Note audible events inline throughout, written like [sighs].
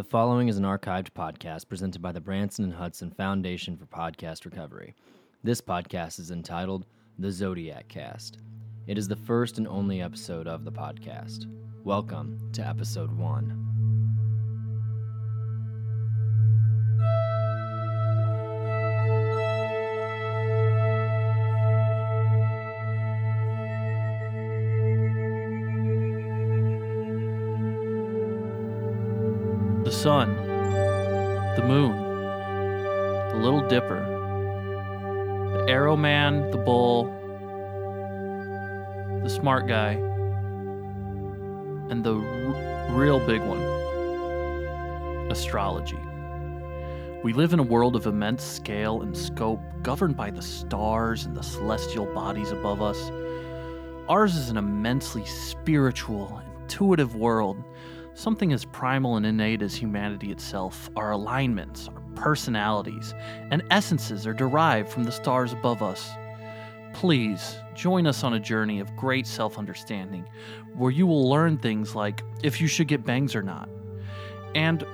The following is an archived podcast presented by the Branson and Hudson Foundation for Podcast Recovery. This podcast is entitled The Zodiac Cast. It is the first and only episode of the podcast. Welcome to episode one. Sun, the moon, the Little Dipper, the Arrow Man, the Bull, the Smart Guy, and the r- real big one astrology. We live in a world of immense scale and scope, governed by the stars and the celestial bodies above us. Ours is an immensely spiritual, intuitive world Something as primal and innate as humanity itself, our alignments, our personalities, and essences are derived from the stars above us. Please join us on a journey of great self understanding where you will learn things like if you should get bangs or not. And,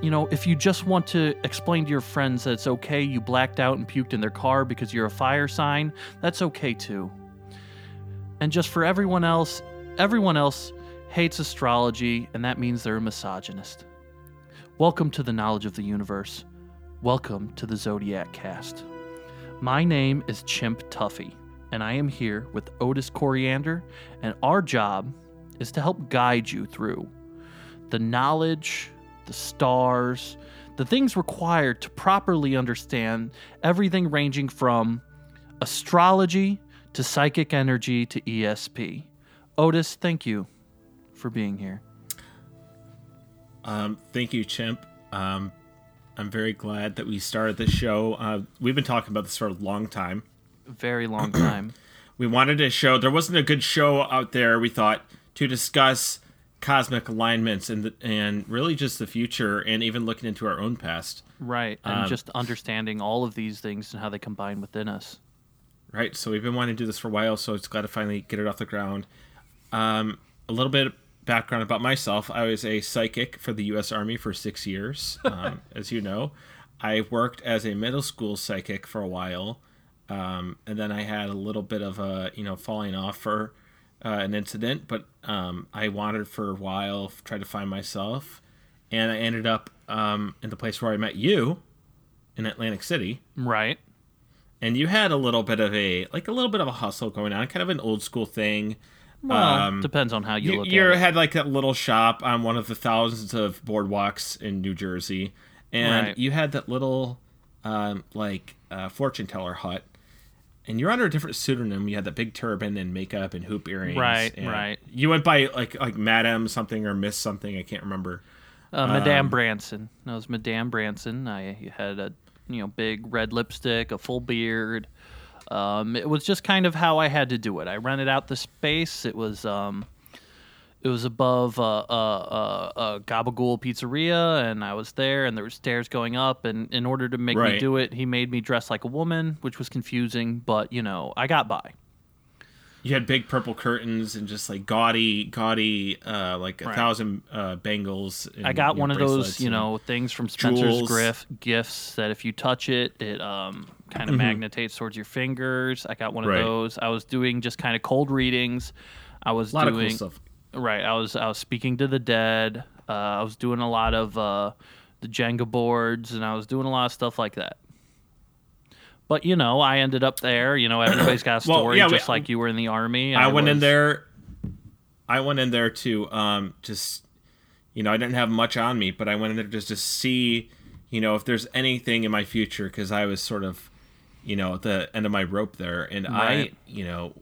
you know, if you just want to explain to your friends that it's okay you blacked out and puked in their car because you're a fire sign, that's okay too. And just for everyone else, everyone else, hates astrology, and that means they're a misogynist. Welcome to the knowledge of the universe. Welcome to the Zodiac Cast. My name is Chimp Tuffy, and I am here with Otis Coriander, and our job is to help guide you through the knowledge, the stars, the things required to properly understand everything ranging from astrology to psychic energy to ESP. Otis, thank you for being here. Um, thank you, Chimp. Um, I'm very glad that we started this show. Uh, we've been talking about this for a long time. Very long [clears throat] time. we wanted a show. There wasn't a good show out there. We thought to discuss cosmic alignments and and really just the future, and even looking into our own past. Right, and um, just understanding all of these things and how they combine within us. Right. So we've been wanting to do this for a while. So it's glad to finally get it off the ground. Um, a little bit background about myself. I was a psychic for the U.S. Army for six years, [laughs] um, as you know. I worked as a middle school psychic for a while, um, and then I had a little bit of a you know falling off for uh, an incident. But um, I wandered for a while, tried to find myself, and I ended up um, in the place where I met you in Atlantic City. Right. And you had a little bit of a like a little bit of a hustle going on, kind of an old school thing well, um, depends on how you, you look. You had like that little shop on one of the thousands of boardwalks in New Jersey, and right. you had that little um, like uh, fortune teller hut, and you're under a different pseudonym. You had that big turban and makeup and hoop earrings. Right, right. You went by like like Madame something or Miss something. I can't remember. Uh, Madame um, Branson. That was Madame Branson. I had a you know big red lipstick, a full beard. Um, it was just kind of how I had to do it. I rented out the space. It was um, it was above a, a, a, a Gabagool pizzeria, and I was there, and there were stairs going up. And in order to make right. me do it, he made me dress like a woman, which was confusing, but you know, I got by you had big purple curtains and just like gaudy, gaudy, uh, like a right. thousand uh, bangles. And, I got one of those, you know, things from Spencer's Griff gifts that if you touch it, it um, kind of mm-hmm. magnetates towards your fingers. I got one of right. those. I was doing just kind of cold readings. I was doing cool right. I was I was speaking to the dead. Uh, I was doing a lot of uh, the Jenga boards, and I was doing a lot of stuff like that. But you know, I ended up there. You know, [coughs] everybody's got a story, well, yeah, just we, like you were in the army. I, I went was... in there. I went in there to um, just, you know, I didn't have much on me, but I went in there just to see, you know, if there's anything in my future because I was sort of, you know, at the end of my rope there, and right. I, you know,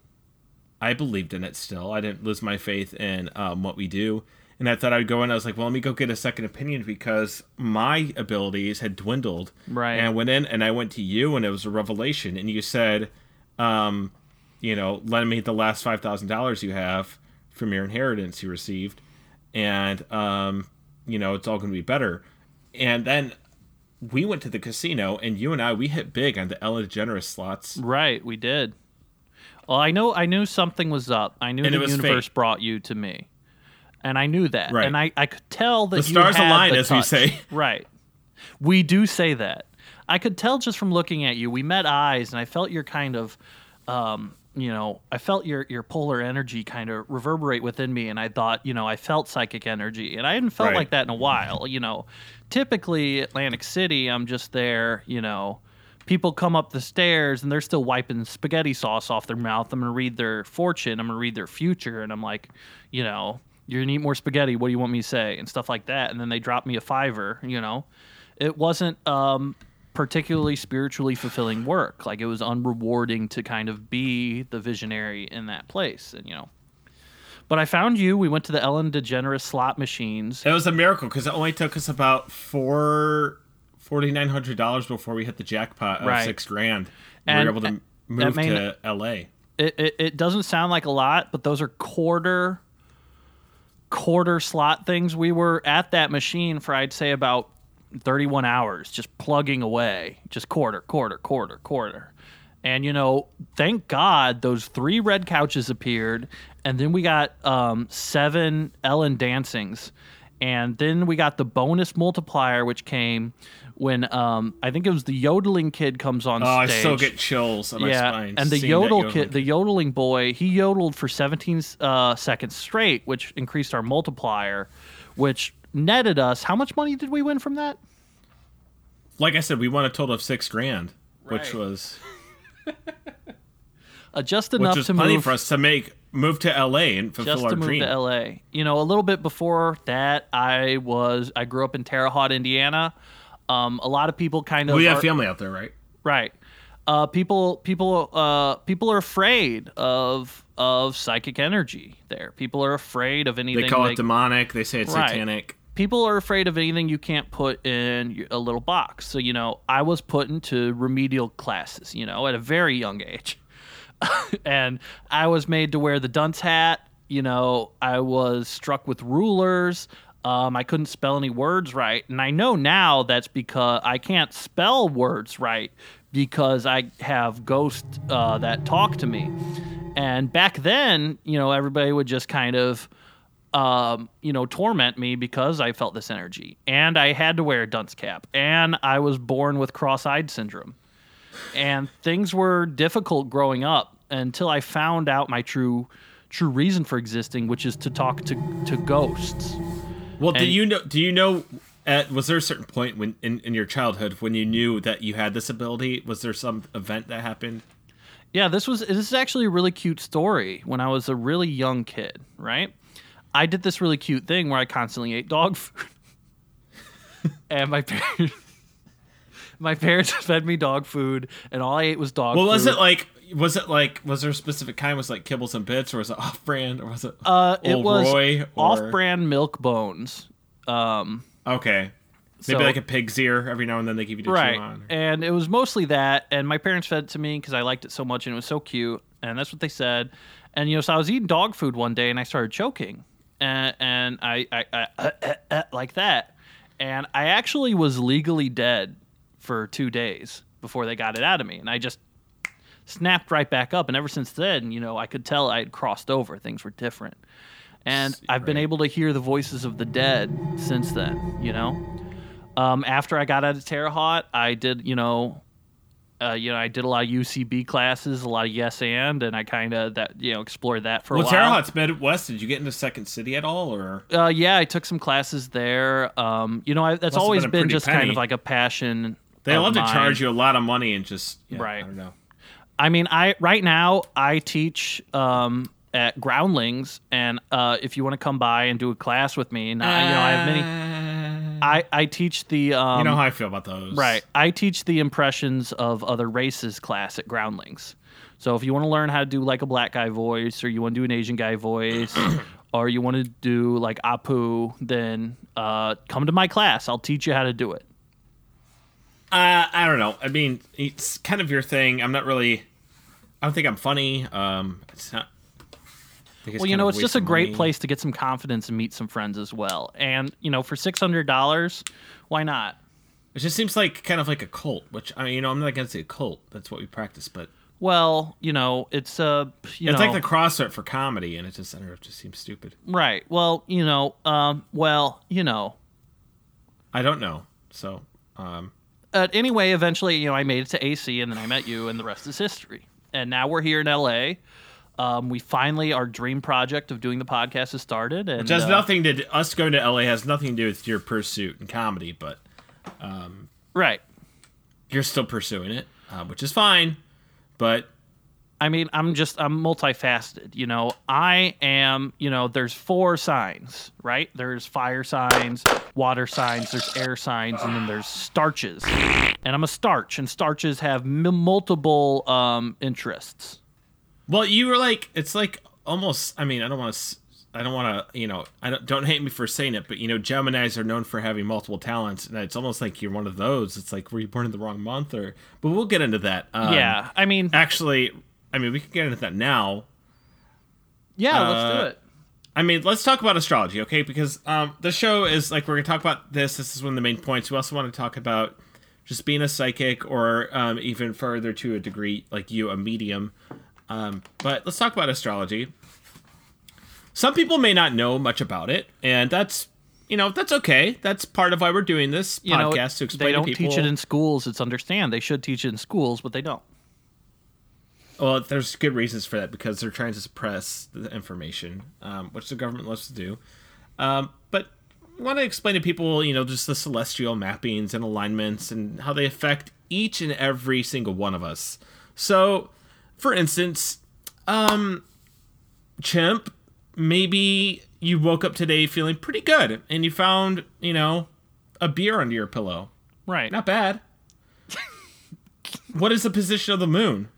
I believed in it still. I didn't lose my faith in um, what we do and I thought I'd go in. I was like, well, let me go get a second opinion because my abilities had dwindled. Right. And I went in and I went to you, and it was a revelation. And you said, um, you know, lend me the last five thousand dollars you have from your inheritance you received, and um, you know, it's all going to be better. And then we went to the casino, and you and I we hit big on the Ellen DeGeneres slots. Right, we did. Well, I know I knew something was up. I knew and the universe fake. brought you to me. And I knew that, Right. and I, I could tell that The you stars had align, the as we say. [laughs] Right. We do say that. I could tell just from looking at you. We met eyes, and I felt your kind of, um, you know, I felt your your polar energy kind of reverberate within me, and I thought, you know, I felt psychic energy, and I hadn't felt Right. like that in a while. You know, typically Atlantic City, I'm just there, you know. People come up the stairs and they're still wiping spaghetti sauce off their mouth. I'm gonna read their fortune. I'm gonna read their future, and I'm like, you know, you're gonna eat more spaghetti. What do you want me to say? And stuff like that. And then they dropped me a fiver. You know, it wasn't um, particularly spiritually fulfilling work. Like it was unrewarding to kind of be the visionary in that place. And you know, but I found you. We went to the Ellen DeGeneres slot machines. It was a miracle because it only took us about four forty nine hundred dollars before we hit the jackpot of Right. six grand. And we were able to move may to L.A. it, it, it doesn't sound like a lot, but those are quarter quarter slot things. We were at that machine for I'd say about 31 hours, just plugging away, just quarter, quarter, quarter, quarter. And you know, thank God those three red couches appeared, and then we got um, seven Ellen dancings, and then we got the bonus multiplier, which came when um, I think it was the yodeling kid comes on stage. Oh, stage I still get chills on my yeah, spine. and the yodel yodeling kid, the yodeling boy, he yodeled for 17 uh, seconds straight, which increased our multiplier, which netted us. How much money did we win from that? like I said, we won a total of six grand, which was Uh, [laughs] just which enough was to plenty move for us to make move to L.A. and fulfill just our to move dream. to LA. You know, a little bit before that, I was I grew up in Terre Haute, Indiana. Um, a lot of people kind of we have are- family out there, right? Right. Uh, people, people, uh, people are afraid of of psychic energy. There, people are afraid of anything. They call it demonic. They say it's Right. satanic. people are afraid of anything you can't put in a little box. So, you know, I was put into remedial classes, you know, at a very young age. [laughs] and I was made to wear the dunce hat. You know, I was struck with rulers. Um, I couldn't spell any words right. And I know now that's because I can't spell words right because I have ghosts uh, that talk to me. And back then, you know, everybody would just kind of um, you know, torment me because I felt this energy. And I had to wear a dunce cap. And I was born with cross eyed syndrome. And things were difficult growing up until I found out my true true reason for existing, which is to talk to, to ghosts. Well, do you know? Do you know? At, was there a certain point when in, in your childhood when you knew that you had this ability? Was there some event that happened? Yeah, this was this is actually a really cute story. When I was a really young kid, right? I did this really cute thing where I constantly ate dog food, [laughs] and my [laughs] parents, my parents [laughs] fed me dog food, and all I ate was dog food. Well, food. was it like? Was it like? Was there a specific kind? Was it like kibbles and bits, or was it off brand, or was it? Uh, it was Roy, or- off-brand milk bones. Um, Okay, maybe So- like a pig's ear. Every now and then they give you to chew right, on. and it was mostly that. And my parents fed it to me because I liked it so much, and it was so cute. And that's what they said. And you know, so I was eating dog food one day, and I started choking, and, and I, I, I uh, uh, uh, like that, and I actually was legally dead for two days before they got it out of me, and I just snapped right back up. And ever since then, you know, I could tell I had crossed over. Things were different. And See, I've been able to hear the voices of the dead since then, you know? Um, after I got out of Terre Haute, I did, you know, uh, you know, I did a lot of UCB classes, a lot of yes and, and I kind of that, you know, explored that for Well, a while. Well, Terre Haute's Midwest. Did you get into Second City at all, or? Uh, yeah, I took some classes there. Um, you know, I, that's Must always been been just kind of like a passion. They love to mine. charge you a lot of money and just yeah, Right. I don't know. I mean, I right now I teach um, at Groundlings, and uh, if you want to come by and do a class with me, and I, you know, I have many. I I teach the um, you know how I feel about those, Right. I teach the impressions of other races class at Groundlings. So if you want to learn how to do like a black guy voice, or you want to do an Asian guy voice, [clears throat] or you want to do like Apu, then uh, come to my class. I'll teach you how to do it. Uh, I don't know. I mean, it's kind of your thing. I'm not really. I don't think I'm funny. Um, it's not. I think Well, you know, it's just a great money. place to get some confidence and meet some friends as well. And you know, for six hundred dollars, why not? It just seems like kind of like a cult, which I mean, you know, I'm not against a cult. That's what we practice, but Well, you know, it's uh, you it's know, like the CrossFit for comedy, and it just I don't know, it just seems stupid. right. Well, you know, um, well, you know. I don't know. So, um, Uh, anyway, eventually, you know, I made it to AC, and then I met you, and the rest is history. And now we're here in LA. Um, we finally, our dream project of doing the podcast has started, and which has uh, nothing to do, us going to LA has nothing to do with your pursuit in comedy, but right. you're still pursuing it, uh, which is fine. But I mean, I'm just I'm multifaceted. You know, I am. You know, there's four signs, right? There's fire signs, water signs, there's air signs, and then there's starches. And I'm a starch, and starches have m- multiple um, interests. well, you were like, it's like almost. I mean, I don't want to. I don't want to, you know, I don't, don't hate me for saying it, but you know, Gemini's are known for having multiple talents, and it's almost like you're one of those. It's like were you born in the wrong month, or? But we'll get into that. Um, yeah, I mean, Actually, I mean, we can get into that now. yeah, let's do uh, it. I mean, let's talk about astrology, okay? Because um, the show is like we're gonna talk about this. This is one of the main points. We also want to talk about just being a psychic, or um, even further to a degree, like you, a medium. Um, but let's talk about astrology. Some people may not know much about it, and that's you know that's okay. That's part of why we're doing this You know, podcast to explain they don't to people. teach it in schools. It's understand they should teach it in schools, but they don't. Well, there's good reasons for that because they're trying to suppress the information, um, which the government loves to do. Um, but I want to explain to people, you know, just the celestial mappings and alignments and how they affect each and every single one of us. So, for instance, um, Chimp, maybe you woke up today feeling pretty good and you found, you know, a beer under your pillow. Right. Not bad. [laughs] what is the position of the moon?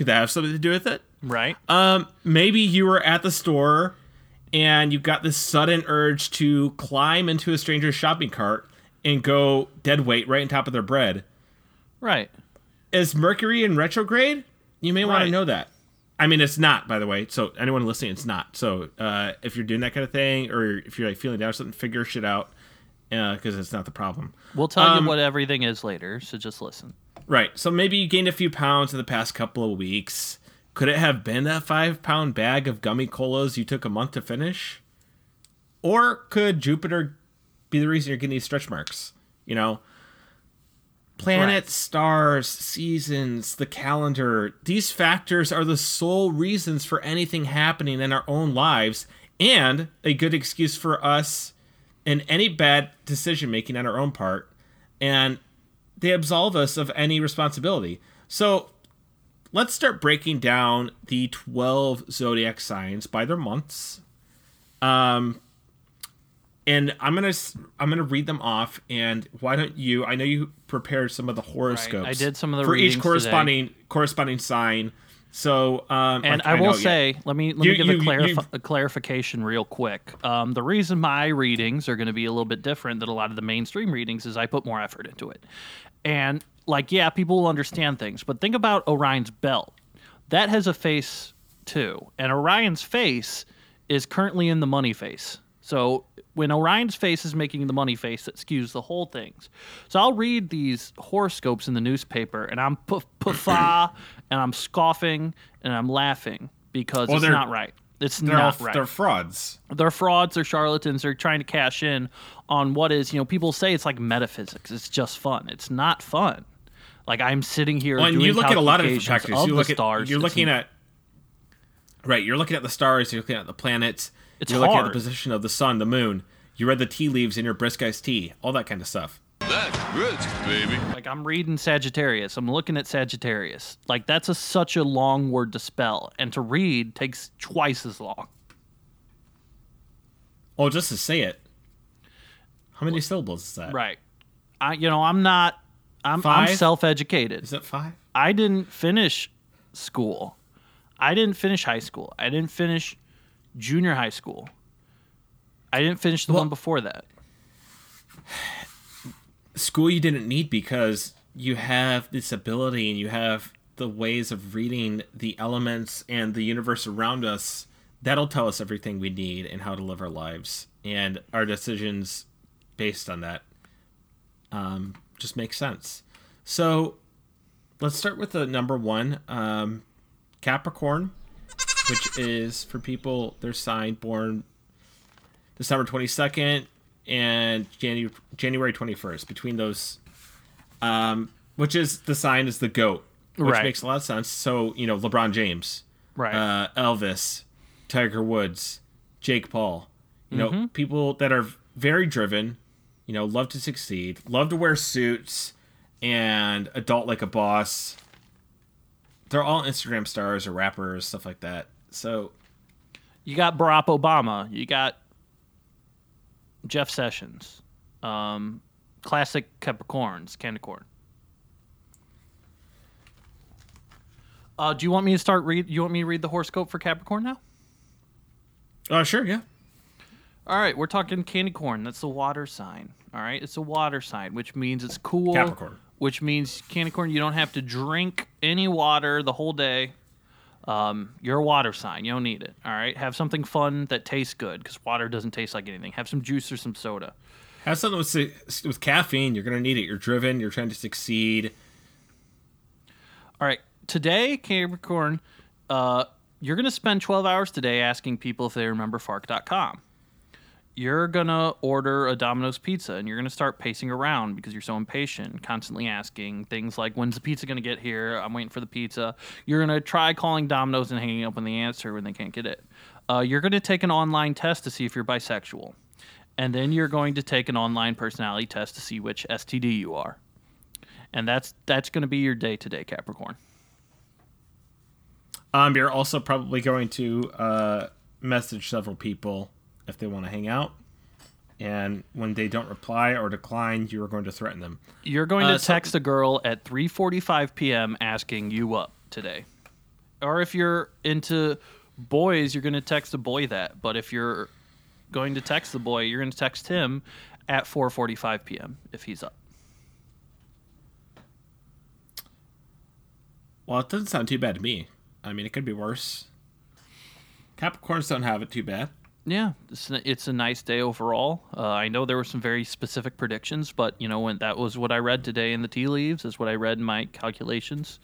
Could that have something to do with it? Right. Um, maybe you were at the store and you got this sudden urge to climb into a stranger's shopping cart and go dead weight right on top of their bread. right. Is Mercury in retrograde? You may want to know that. I mean, it's not, by the way. So anyone listening, it's not. So uh, if you're doing that kind of thing, or if you're like feeling down or something, figure shit out because it's not the problem. We'll tell Um, you what everything is later, so just listen. Right. So maybe you gained a few pounds in the past couple of weeks. Could it have been that five pound bag of gummy colas you took a month to finish? Or could Jupiter be the reason you're getting these stretch marks? You know, planets, Right. stars, seasons, the calendar, these factors are the sole reasons for anything happening in our own lives and a good excuse for us in any bad decision making on our own part. And they absolve us of any responsibility. So let's start breaking down the 12 zodiac signs by their months. Um and I'm going to I'm going to read them off and why don't you I know you prepared some of the horoscopes. I did some of the for each today. corresponding corresponding sign. So um And like, I will know, yeah. say, let me let You- me give you- a, clarif- a clarification real quick. Um, the reason my readings are going to be a little bit different than a lot of the mainstream readings is I put more effort into it. And like, yeah, people will understand things, but think about Orion's belt. That has a face too, and Orion's face is currently in the money face. So when Orion's face is making the money face, that skews the whole things. So I'll read these horoscopes in the newspaper, and I'm puff puffa, [clears throat] and I'm scoffing, and I'm laughing because Well, it's not right. It's they're not all- right. they're frauds. They're frauds. They're charlatans. They're trying to cash in on what is, you know, people say it's like metaphysics. It's just fun. It's not fun. Like I'm sitting here Well, and you look at a lot of different factors. of You the look at stars. you're looking at right. You're looking at the stars. You're looking at the planets. It's you're looking at the position of the sun, the moon. You read the tea leaves in your brisk iced tea, all that kind of stuff. That's baby. Like I'm reading Sagittarius. I'm looking at Sagittarius. Like that's a, such a long word to spell, and to read takes twice as long. Oh, just to say it. How many syllables is that? Right. I, you know, I'm not. I'm, I'm self-educated. Is that five? I didn't finish school. I didn't finish high school. I didn't finish junior high school. I didn't finish the Well- one before that. School you didn't need because you have this ability and you have the ways of reading the elements and the universe around us. That'll tell us everything we need and how to live our lives. And our decisions based on that um, just make sense. So let's start with the number one um, Capricorn, which is for people their sign born December 22nd and Janu- January 21st. Between those, um, which is the sign is the goat, which Right. makes a lot of sense. So you know LeBron James, Right. uh, Elvis, Tiger Woods, Jake Paul. You know, people that are very driven, you know, love to succeed, love to wear suits, and adult like a boss. They're all Instagram stars or rappers, stuff like that. So, You got Barack Obama. You got Jeff Sessions. Um, classic Capricorns, candy corn. Uh, do you want me to start read? You want me to read the horoscope for Capricorn now? oh sure, yeah. All right, we're talking candy corn. That's the water sign. All right, it's a water sign, which means it's cool. Capricorn. Which means candy corn, you don't have to drink any water the whole day. Um, you're a water sign. You don't need it. All right, have something fun that tastes good because water doesn't taste like anything. Have some juice or some soda. Have something with with caffeine. You're gonna need it. You're driven. You're trying to succeed. All right, today, Capricorn, uh, you're going to spend 12 hours today asking people if they remember Fark.com. You're to order a Domino's pizza and you're to start pacing around because you're so impatient, constantly asking things like, when's the pizza to get here? I'm waiting for the pizza. You're to try calling Domino's and hanging up on the answer when they can't get it. Uh, you're to take an online test to see if you're bisexual. And then you're going to take an online personality test to see which STD you are. And that's that's to be your day today, Capricorn. Um, you're also probably going to uh, message several people if they want to hang out, and when they don't reply or decline, you are going to threaten them. You're going Uh, to so- text a girl at 3:45 p.m. asking you up today. Or if you're into boys, you're going to text a boy that. But if you're going to text the boy, you're going to text him at 4:45 p.m. if he's up. Well, it doesn't sound too bad to me. I mean, it could be worse. Capricorns don't have it too bad. Yeah, it's, a- it's a nice day overall. Uh, I know there were some very specific predictions, but you know when that was what I read today in the tea leaves is what I read in my calculations.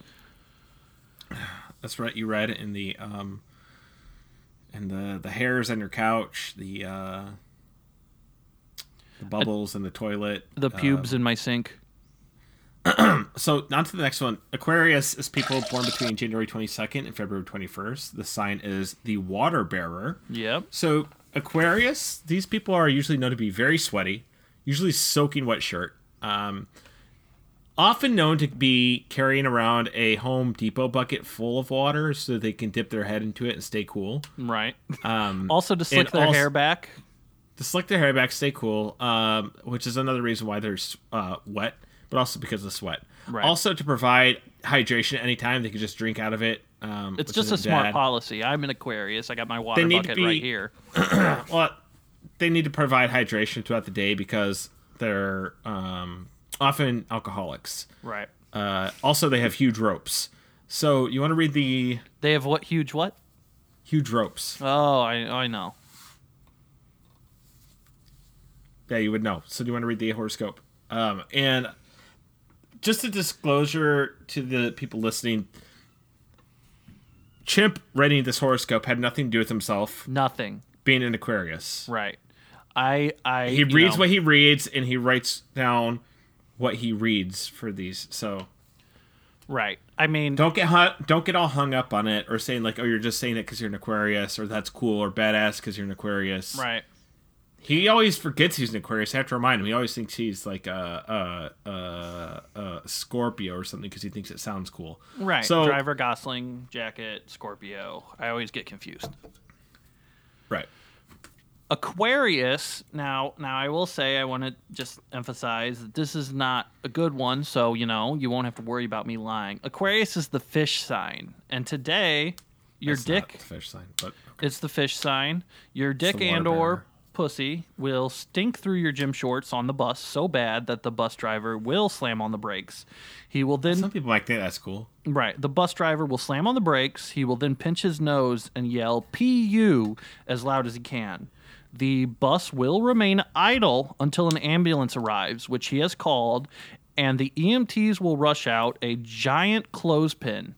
[sighs] That's right. You read it in the um, in the the hairs on your couch, the uh, the bubbles in the toilet, The pubes in my sink. [clears throat] So on to the next one. Aquarius is people born between January 22nd and February 21st. The sign is the water bearer. Yep. So Aquarius, these people are usually known to be very sweaty, usually soaking wet shirt. Um, often known to be carrying around a Home Depot bucket full of water so they can dip their head into it and stay cool. Right. Um, Also to slick their also- hair back. to slick their hair back, stay cool, um, which is another reason why they're uh, wet, but also because of sweat. Right. Also to provide hydration anytime they can just drink out of it. Um, It's just a smart bad. policy. I'm an Aquarius. I got my water They need to bucket be- right here. [clears throat] Well, they need to provide hydration throughout the day because they're um, often alcoholics. Right. Uh, also, they have huge ropes. So you want to read the They have what huge what? huge ropes? Oh, I I know. Yeah, you would know. So do you want to read the horoscope? Um, and just a disclosure to the people listening. Chimp writing this horoscope had nothing to do with himself Nothing. being an Aquarius. Right. I I He reads know, what he reads and he writes down what he reads for these. So Right. I mean don't get hung, don't get all hung up on it or saying like, oh, you're just saying it because you're an Aquarius or that's cool or badass because you're an Aquarius. right. He always forgets he's an Aquarius. I have to remind him. He always thinks he's like a a, a, a Scorpio or something because he thinks it sounds cool. Right. So Driver Gosling, jacket, Scorpio. I always get confused. right. Aquarius. Now, now I will say I want to just emphasize that this is not a good one, so you know you won't have to worry about me lying. Aquarius is the fish sign, and today your That's dick fish sign, but It's the fish sign. Your dick and or. Pussy will stink through your gym shorts on the bus so bad that the bus driver will slam on the brakes. He will then some people might think that's cool. right, the bus driver will slam on the brakes. He will then pinch his nose and yell "PU" as loud as he can. The bus will remain idle until an ambulance arrives, which he has called, and the EMTs will rush out a giant clothespin.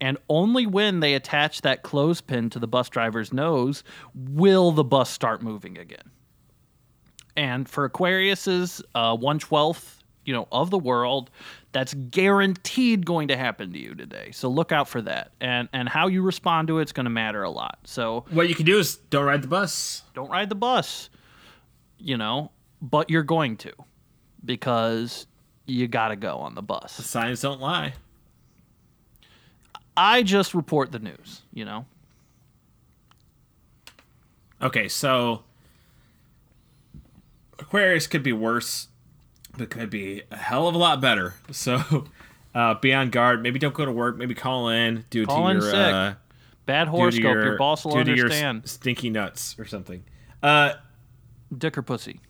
And only when they attach that clothespin to the bus driver's nose will the bus start moving again. And for Aquarius's uh, one twelfth, you know, of the world, that's guaranteed going to happen to you today. So look out for that. And and how you respond to it's going to matter a lot. So What you can do is don't ride the bus. don't ride the bus, you know, but you're going to because you got to go on the bus. The Signs don't lie. I just report the news, you know. Okay, so Aquarius could be worse, but could be a hell of a lot better. So [laughs] uh, be on guard. Maybe don't go to work. Maybe call in due Call to your sick. uh, Bad horoscope, your, boss will due to your understand. stinky nuts or something. Uh, Dick or pussy.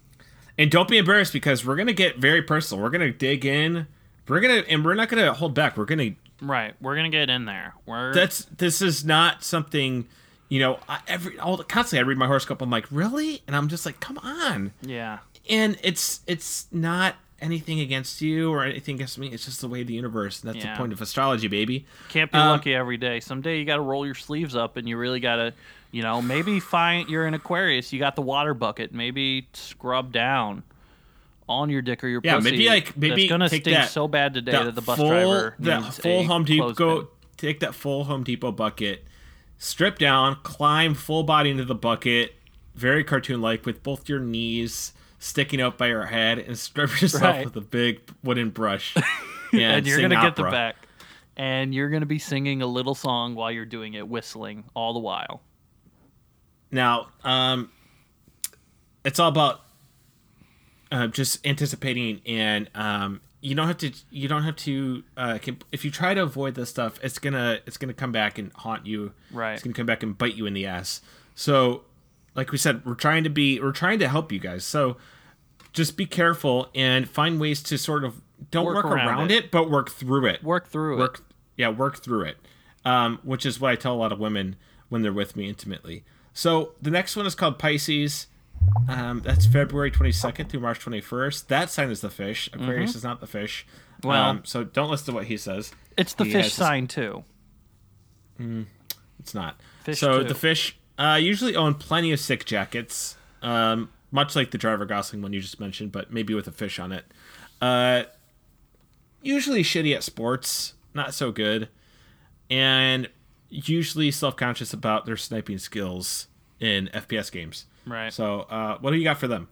and don't be embarrassed because we're gonna get very personal. We're gonna dig in. We're gonna and we're not gonna hold back. We're gonna Right. We're to get in there. We're that's this is not something you know I, every all the constantly i read my horoscope i'm like really and i'm just like come on yeah. and it's it's not anything against you or anything against me it's just the way of the universe and that's Yeah. the point of astrology baby Can't be Um, lucky every day. Someday you got to roll your sleeves up and you really got to, you know, maybe find you're in Aquarius, you got the water bucket, maybe scrub down on your dick or your Yeah, pussy. maybe, like, maybe that's gonna take stink that- so bad today that, the bus full, driver that full home depot clothespin. take that full home depot bucket strip down climb full body into the bucket very cartoon like with both your knees sticking out by your head and strip [laughs] yourself Right. with a big wooden brush [laughs] and, and you're gonna get the back, and you're gonna be singing a little song while you're doing it, whistling all the while. Now, um, it's all about uh, just anticipating, and um, you don't have to. You don't have to. Uh, if you try to avoid this stuff, it's gonna it's gonna come back and haunt you. Right. It's gonna come back and bite you in the ass. So, like we said, we're trying to be. We're trying to help you guys. So, just be careful and find ways to sort of don't Work work, around around, it. it. but work through it Work through work it. yeah work through it um, which is what i tell a lot of women when they're with me intimately so the next one is called pisces um, that's february 22nd through march 21st that sign is the fish. Aquarius is not the fish. Mm-hmm. Well- um, so don't listen to what he says. It's the He fish sign too. it's not. Fish so too. the fish uh, usually own plenty of sick jackets um, much like the driver gosling one you just mentioned but maybe with a fish on it. Uh, usually shitty at sports not so good and usually self-conscious about their sniping skills in fps games Right. so uh, what do you got for them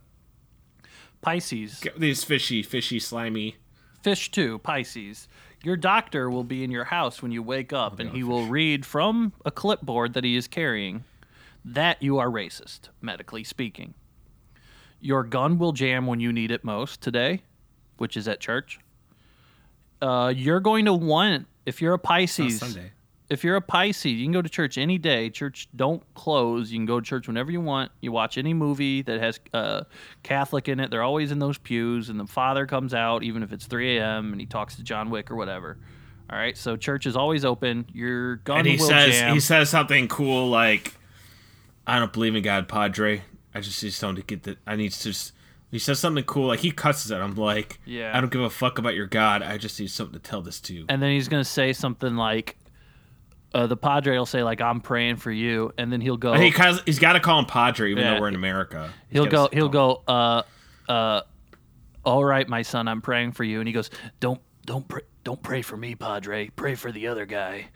Pisces. These fishy fishy slimy Fish too, Pisces. Your doctor will be in your house when you wake up, and he will read from a clipboard that he is carrying that you are racist, medically speaking. Your gun will jam when you need it most today, which is at church. Uh, you're going to want, if you're a Pisces, Sunday. If you're a Pisces, you can go to church any day. Church don't close. You can go to church whenever you want. You watch any movie that has uh, Catholic in it. They're always in those pews, and the father comes out even if it's 3 a.m. and he talks to John Wick or whatever. All right, so church is always open. Your gun and he will says jam. he says something cool like i don't believe in god padre i just need someone to get the i need to just he says something cool like he cusses it i'm like Yeah. i don't give a fuck about your god i just need something to tell this to and then he's gonna say something like, uh, "The Padre will say like I'm praying for you," and then he'll go. he he's got to call him padre even Yeah. though we're in america. He's he'll go he'll go uh uh all right my son i'm praying for you and he goes don't don't pray don't pray for me padre. Pray for the other guy.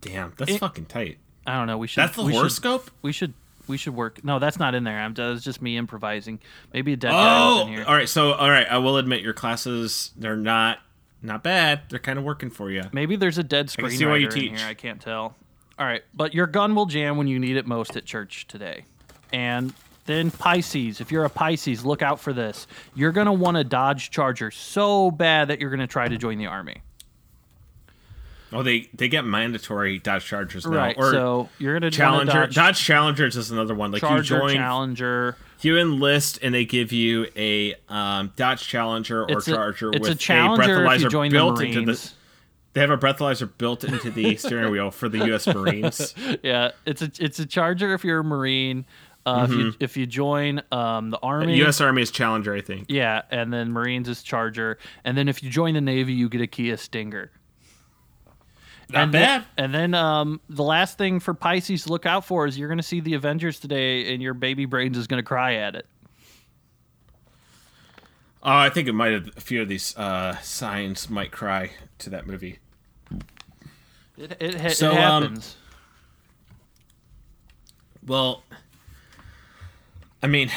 Damn that's It- fucking tight. I don't know we should that's the we should, horoscope we should we should work no that's not in there. I'm that's just me improvising. Maybe a dead guy was oh in here. all right so all right i will admit your classes they're not not bad they're kind of working for you maybe there's a dead can see why you teach. here i can't tell all right but your gun will jam when you need it most at church today and then Pisces, if you're a Pisces, look out for this. You're going to want a Dodge Charger so bad that you're going to try to join the army. oh they they get mandatory dodge chargers now Right. or so you're gonna challenger dodge, Dodge, challengers is another one like Charger you join Challenger. You enlist and they give you a um, Dodge Challenger or It's a, Charger it's with a Challenger breathalyzer if you join the built into the. They have a breathalyzer built into the steering wheel for the U.S. [laughs] Marines. yeah, it's a it's a Charger if you're a Marine. Uh, If Mm-hmm. you if you join um, the army, U.S. Army is Challenger, I think. yeah, and then Marines is Charger, and then if you join the Navy, you get a Kia Stinger. Not and bad. Then, and then um, the last thing for Pisces to look out for is you're going to see the Avengers today, and your baby brains is going to cry at it. Oh, I think it might have a few of these uh, signs might cry to that movie. It it, ha- So, it um, happens. Well, I mean,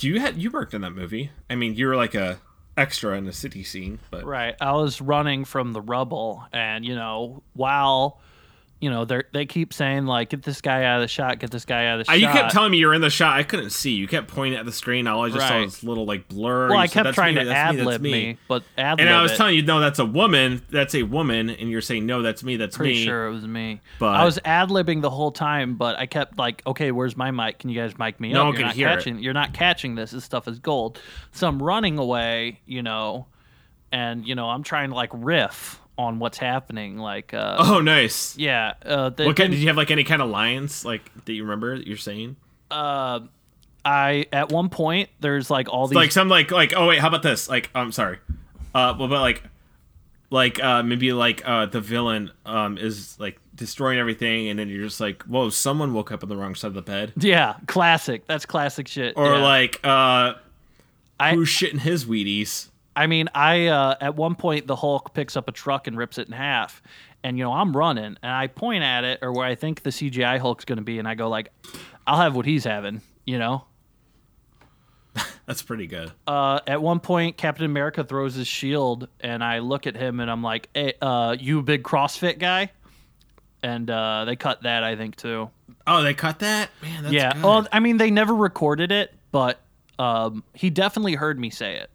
you had you worked in that movie. I mean, you were like a extra in the city scene, but Right. I was running from the rubble, and you know, while you know they they keep saying like, "Get this guy out of the shot. Get this guy out of the shot." you kept telling me you were in the shot. I couldn't see. You kept pointing at the screen. All I just saw Right. was little like blur. well, You I said, kept "That's trying me, to ad lib me, but ad lib And I was it. telling you, no, that's a woman. That's a woman, and you're saying, no, that's me. That's Pretty me. sure it was me. But- I was ad libbing the whole time, but I kept like, okay, where's my mic? Can you guys mic me No up? one you're can not hear it. catching. You're not catching this. This stuff is gold. So I'm running away, you know, and you know I'm trying to like riff on what's happening. Like, uh, Oh, nice. yeah. Uh, the, What kind? Did you have like any kind of lines like that you remember that you're saying? uh, I at one point there's like all these Like some like like oh wait, how about this? Like I'm sorry. Uh, what about like like uh maybe like uh the villain um is like destroying everything, and then you're just like, whoa, someone woke up on the wrong side of the bed, [laughs] yeah, classic. That's classic shit. or yeah. like uh I who's shitting his Wheaties? I mean, I uh, at one point the Hulk picks up a truck and rips it in half, and you know I'm running and I point at it or where I think the CGI Hulk's going to be, and I go like, "I'll have what he's having," you know. [laughs] That's pretty good. Uh, at one point, Captain America throws his shield, and I look at him and I'm like, "Hey, uh, you big CrossFit guy?" And uh, they cut that, I think, too. Oh, they cut that? Man, that's yeah. good. Well, I mean, they never recorded it, but um, he definitely heard me say it.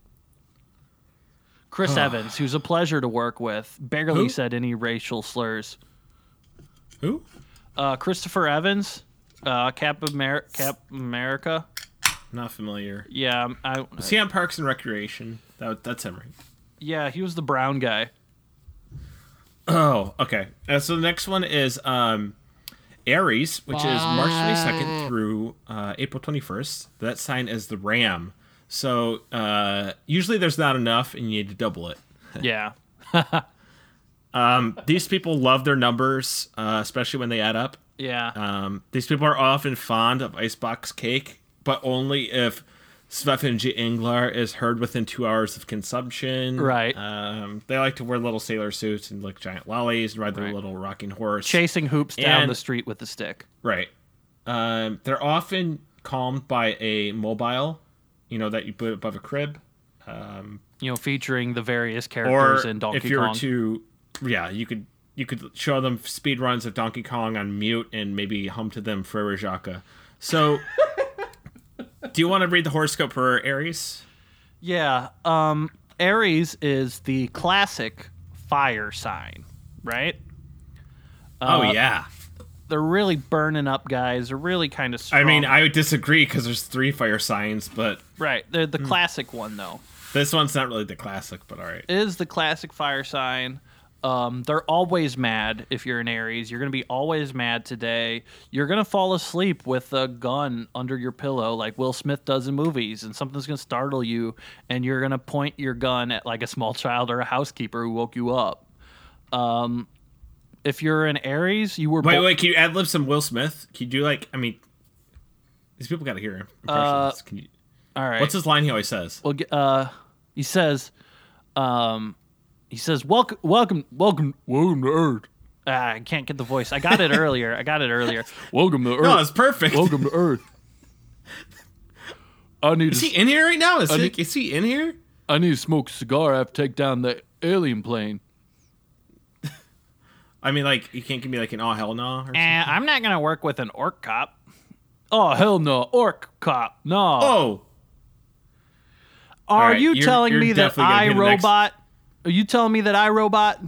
Chris Evans, who's a pleasure to work with, barely Who? said any racial slurs. Who? Uh, Christopher Evans, uh, Cap, Amer- Cap America. Not familiar. Yeah, I, Is he on Parks and Recreation? That, that's him, right? yeah, he was the brown guy. Oh, okay. Uh, so the next one is um, Aries, which is March 22nd through uh, April 21st. That sign is the Ram. So uh, usually there's not enough, and you need to double it. Yeah, [laughs] Um, these people love their numbers, uh, especially when they add up. yeah. Um, these people are often fond of icebox cake, but only if Svefn-g-englar is heard within two hours of consumption. Right. Um, they like to wear little sailor suits and lick giant lollies and ride their Right. little rocking horse. Chasing hoops down And- the street with a stick. Right. Um, they're often calmed by a mobile, you know, that you put above a crib. Um, You know, featuring the various characters in Donkey Kong. if you were Kong. to, yeah, you could you could show them speed runs of Donkey Kong on mute and maybe hum to them Frere Jacques. So, [laughs] do you want to read the horoscope for Aries? Yeah. Um, Aries is the classic fire sign, right? oh Uh, yeah. They're really burning up guys. They're really kind of strong. I mean, I would disagree because there's three fire signs, but right. They're the classic one though. this one's not really the classic. But all right. It is the classic fire sign. Um, they're always mad if you're an Aries. You're going to be always mad today. You're going to fall asleep with a gun under your pillow like Will Smith does in movies, and something's going to startle you, and you're going to point your gun at like a small child or a housekeeper who woke you up. Um, if you're an Aries, you were Wait, bo- wait. Can you ad lib some Will Smith? Can you do like? I mean, these people got to hear impressions. can you? All right. What's his line he always says? Well, uh, he says, um, he says, "Welcome, welcome, welcome, welcome to Earth." Ah, I can't get the voice. I got it [laughs] earlier. I got it earlier. Welcome to Earth. No, it's perfect. welcome to Earth. I need Is to, he in here right now? Is, I he, need- is he in here? I need to smoke a cigar. I have to take down the alien plane. I mean, like, you can't give me like an oh hell no. Or something. Eh, I'm not gonna work with an orc cop. Oh hell no, orc cop. No. Oh, Are right, you you're- telling you're me that I the next- robot? Are you telling me that I robot?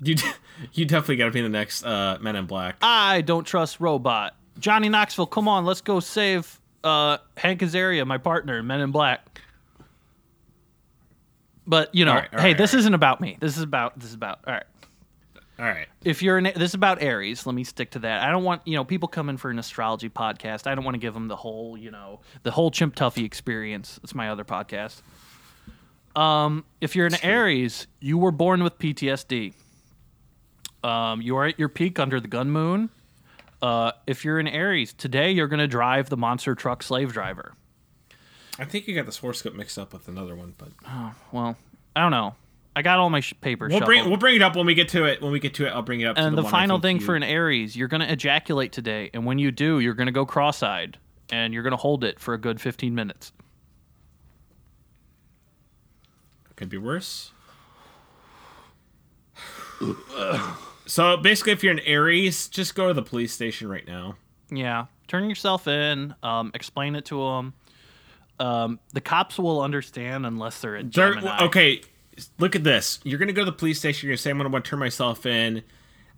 you [laughs] you definitely got to be the next uh, Men in Black. I don't trust robot. Johnny Knoxville, come on, let's go save uh, Hank Azaria, my partner, Men in Black. But you know, All right, all hey, right, this isn't about me. This is about this is about all right. All right. if you're an this is about Aries, let me stick to that. I don't want you know people come in for an astrology podcast. I don't want to give them the whole you know the whole Chimp Tuffy experience. It's my other podcast. Um, if you're an Aries, you were born with PTSD. Um, you are at your peak under the gun moon. Uh, if you're an Aries, today you're going to drive the monster truck slave driver. I think you got this horoscope mixed up with another one, but oh, Well, I don't know. I got all my sh- papers. we'll bring we'll bring it up when we get to it. When we get to it, I'll bring it up. to and the, one final thing you- for an Aries, you're going to ejaculate today, and when you do, you're going to go cross-eyed, and you're going to hold it for a good 15 minutes. could be worse. so basically, if you're an Aries, just go to the police station right now. Yeah, turn yourself in, um, explain it to them. Um, the cops will understand unless they're a They're- okay, look at this. You're gonna go to the police station. You're gonna say, "I'm gonna want to turn myself in,"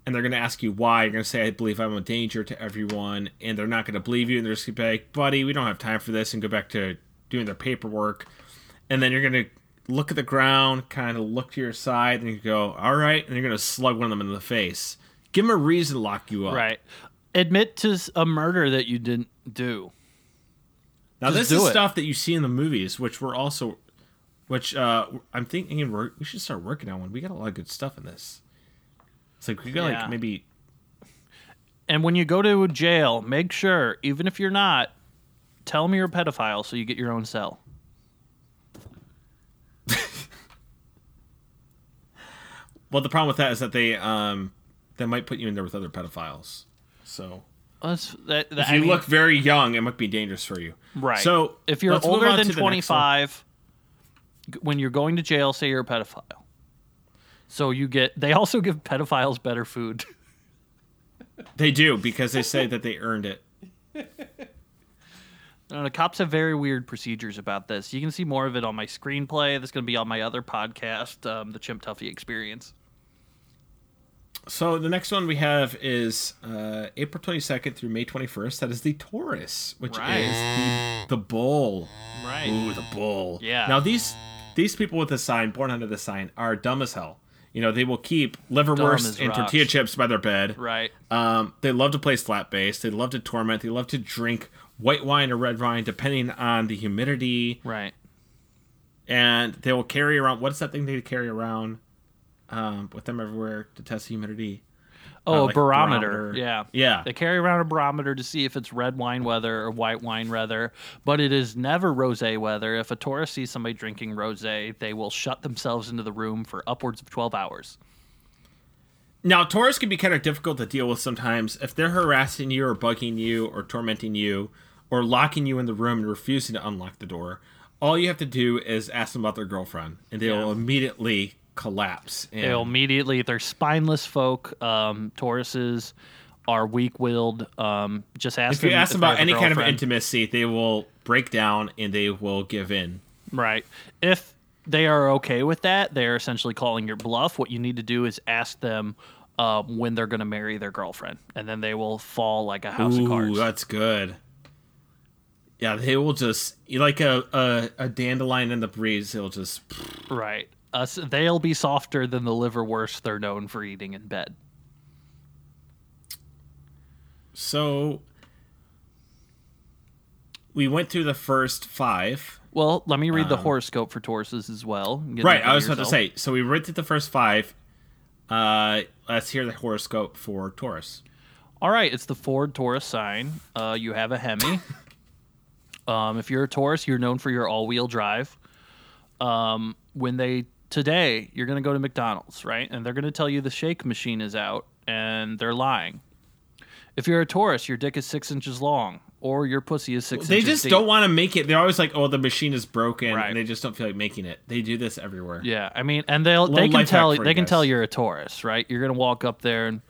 and they're gonna ask you why. You're gonna say, "I believe I'm a danger to everyone," and they're not gonna believe you. And they're just gonna be like, "Buddy, we don't have time for this," and go back to doing their paperwork. And then you're gonna look at the ground, kind of look to your side, and you go, "All right," and you're gonna slug one of them in the face. Give them a reason to lock you up. Right. Admit to a murder that you didn't do. Now Just this is it. stuff that you see in the movies, which we're also, which uh I'm thinking we're, should start working on one. We got a lot of good stuff in this. It's like we got Yeah. like maybe And when you go to jail, make sure, even if you're not, tell them you're a pedophile so you get your own cell. [laughs] well the problem with that is that they um they might put you in there with other pedophiles. So That's, that, that, if I you mean- look very young, it might be dangerous for you. Right. So if you're older than to the next one. 25, g- when you're going to jail, say you're a pedophile. So you get. They also give pedophiles better food. [laughs] they do because they say that they earned it. The cops have very weird procedures about this. You can see more of it on my screenplay. That's going to be on my other podcast, um, the Chimp Tuffy Experience. So the next one we have is uh, April 22nd through May 21st. That is the Taurus, which Right. is the, the bull. Right. Ooh, the bull. Yeah. Now these these people with the sign, born under the sign, are dumb as hell. You know, they will keep liverwurst and tortilla chips by their bed. Right. Um, they love to play slap bass. They love to torment. They love to drink white wine or red wine, depending on the humidity. Right. And they will carry around. What's that thing they carry around um, with them everywhere to test the humidity? Oh, Uh, a like barometer. barometer. Yeah. Yeah. They carry around a barometer to see if it's red wine weather or white wine weather, but it is never rose weather. If a tourist sees somebody drinking rose, they will shut themselves into the room for upwards of 12 hours. Now, Taurus can be kind of difficult to deal with sometimes. If they're harassing you or bugging you or tormenting you or locking you in the room and refusing to unlock the door, all you have to do is ask them about their girlfriend, and they will immediately collapse. And They'll immediately, they're spineless folk. Um, Tauruses are weak willed. Um, just ask if you ask them about any kind of intimacy, they will break down and they will give in. Right. If they are okay with that, they are essentially calling your bluff. What you need to do is ask them um, when they're going to marry their girlfriend, and then they will fall like a house of cards. that's good. Yeah, they will just like a, a a dandelion in the breeze. They'll just Right. Us, they'll be softer than the liverwurst they're known for eating in bed. so. We went through the first five. Well, let me read the horoscope for Tauruses as well. Um, Right, I was about to say. So we read through the first five. Uh, let's hear the horoscope for Taurus. All right, it's the Ford Taurus sign. Uh, you have a Hemi. [laughs] um, if you're a Taurus, you're known for your all-wheel drive. Um, when they today, you're going to go to McDonald's, right? And they're going to tell you the shake machine is out, and they're lying. If you're a Taurus, your dick is six inches long, or your pussy is six. They just deep. don't want to make it. They're always like, "Oh, the machine is broken," Right. and they just don't feel like making it. They do this everywhere. Yeah, I mean, and they'll, they can tell they can guys. tell you're a Taurus, right? You're gonna walk up there and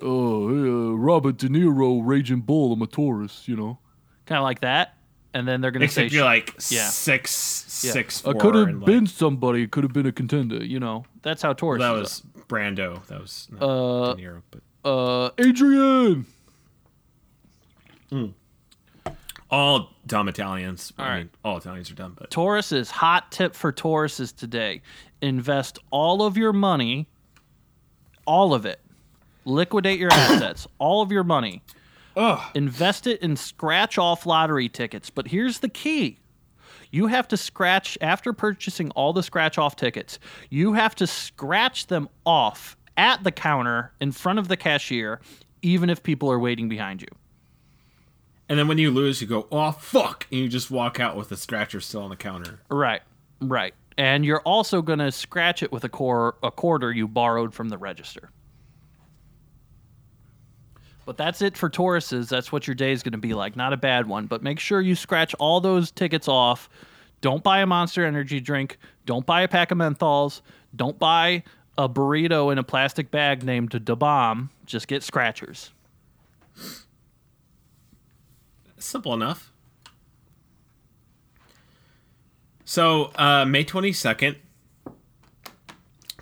oh, uh, Robert De Niro, Raging Bull, I'm a Taurus, you know, kind of like that, and then they're gonna Except say you're like yeah. six, yeah, six, I could have and, like, been somebody, it could have been a contender, you know. That's how Taurus. that was Brando. That was not Uh, De Niro, but uh, Adrian. all dumb Italians. I mean, all Italians are dumb, but Taurus is hot tip for Tauruses today. Invest all of your money, all of it, liquidate your [coughs] assets, all of your money, Ugh. invest it in scratch off lottery tickets. But here's the key you have to scratch, after purchasing all the scratch off tickets, you have to scratch them off at the counter in front of the cashier, even if people are waiting behind you. And then when you lose, you go, oh, fuck. And you just walk out with the scratcher still on the counter. Right, right. And you're also going to scratch it with a, cor- a quarter you borrowed from the register. But that's it for Tauruses. That's what your day is going to be like. Not a bad one, but make sure you scratch all those tickets off. Don't buy a Monster Energy drink. Don't buy a pack of menthols. Don't buy a burrito in a plastic bag named Da Bomb. Just get scratchers. Simple enough. So, uh, May 22nd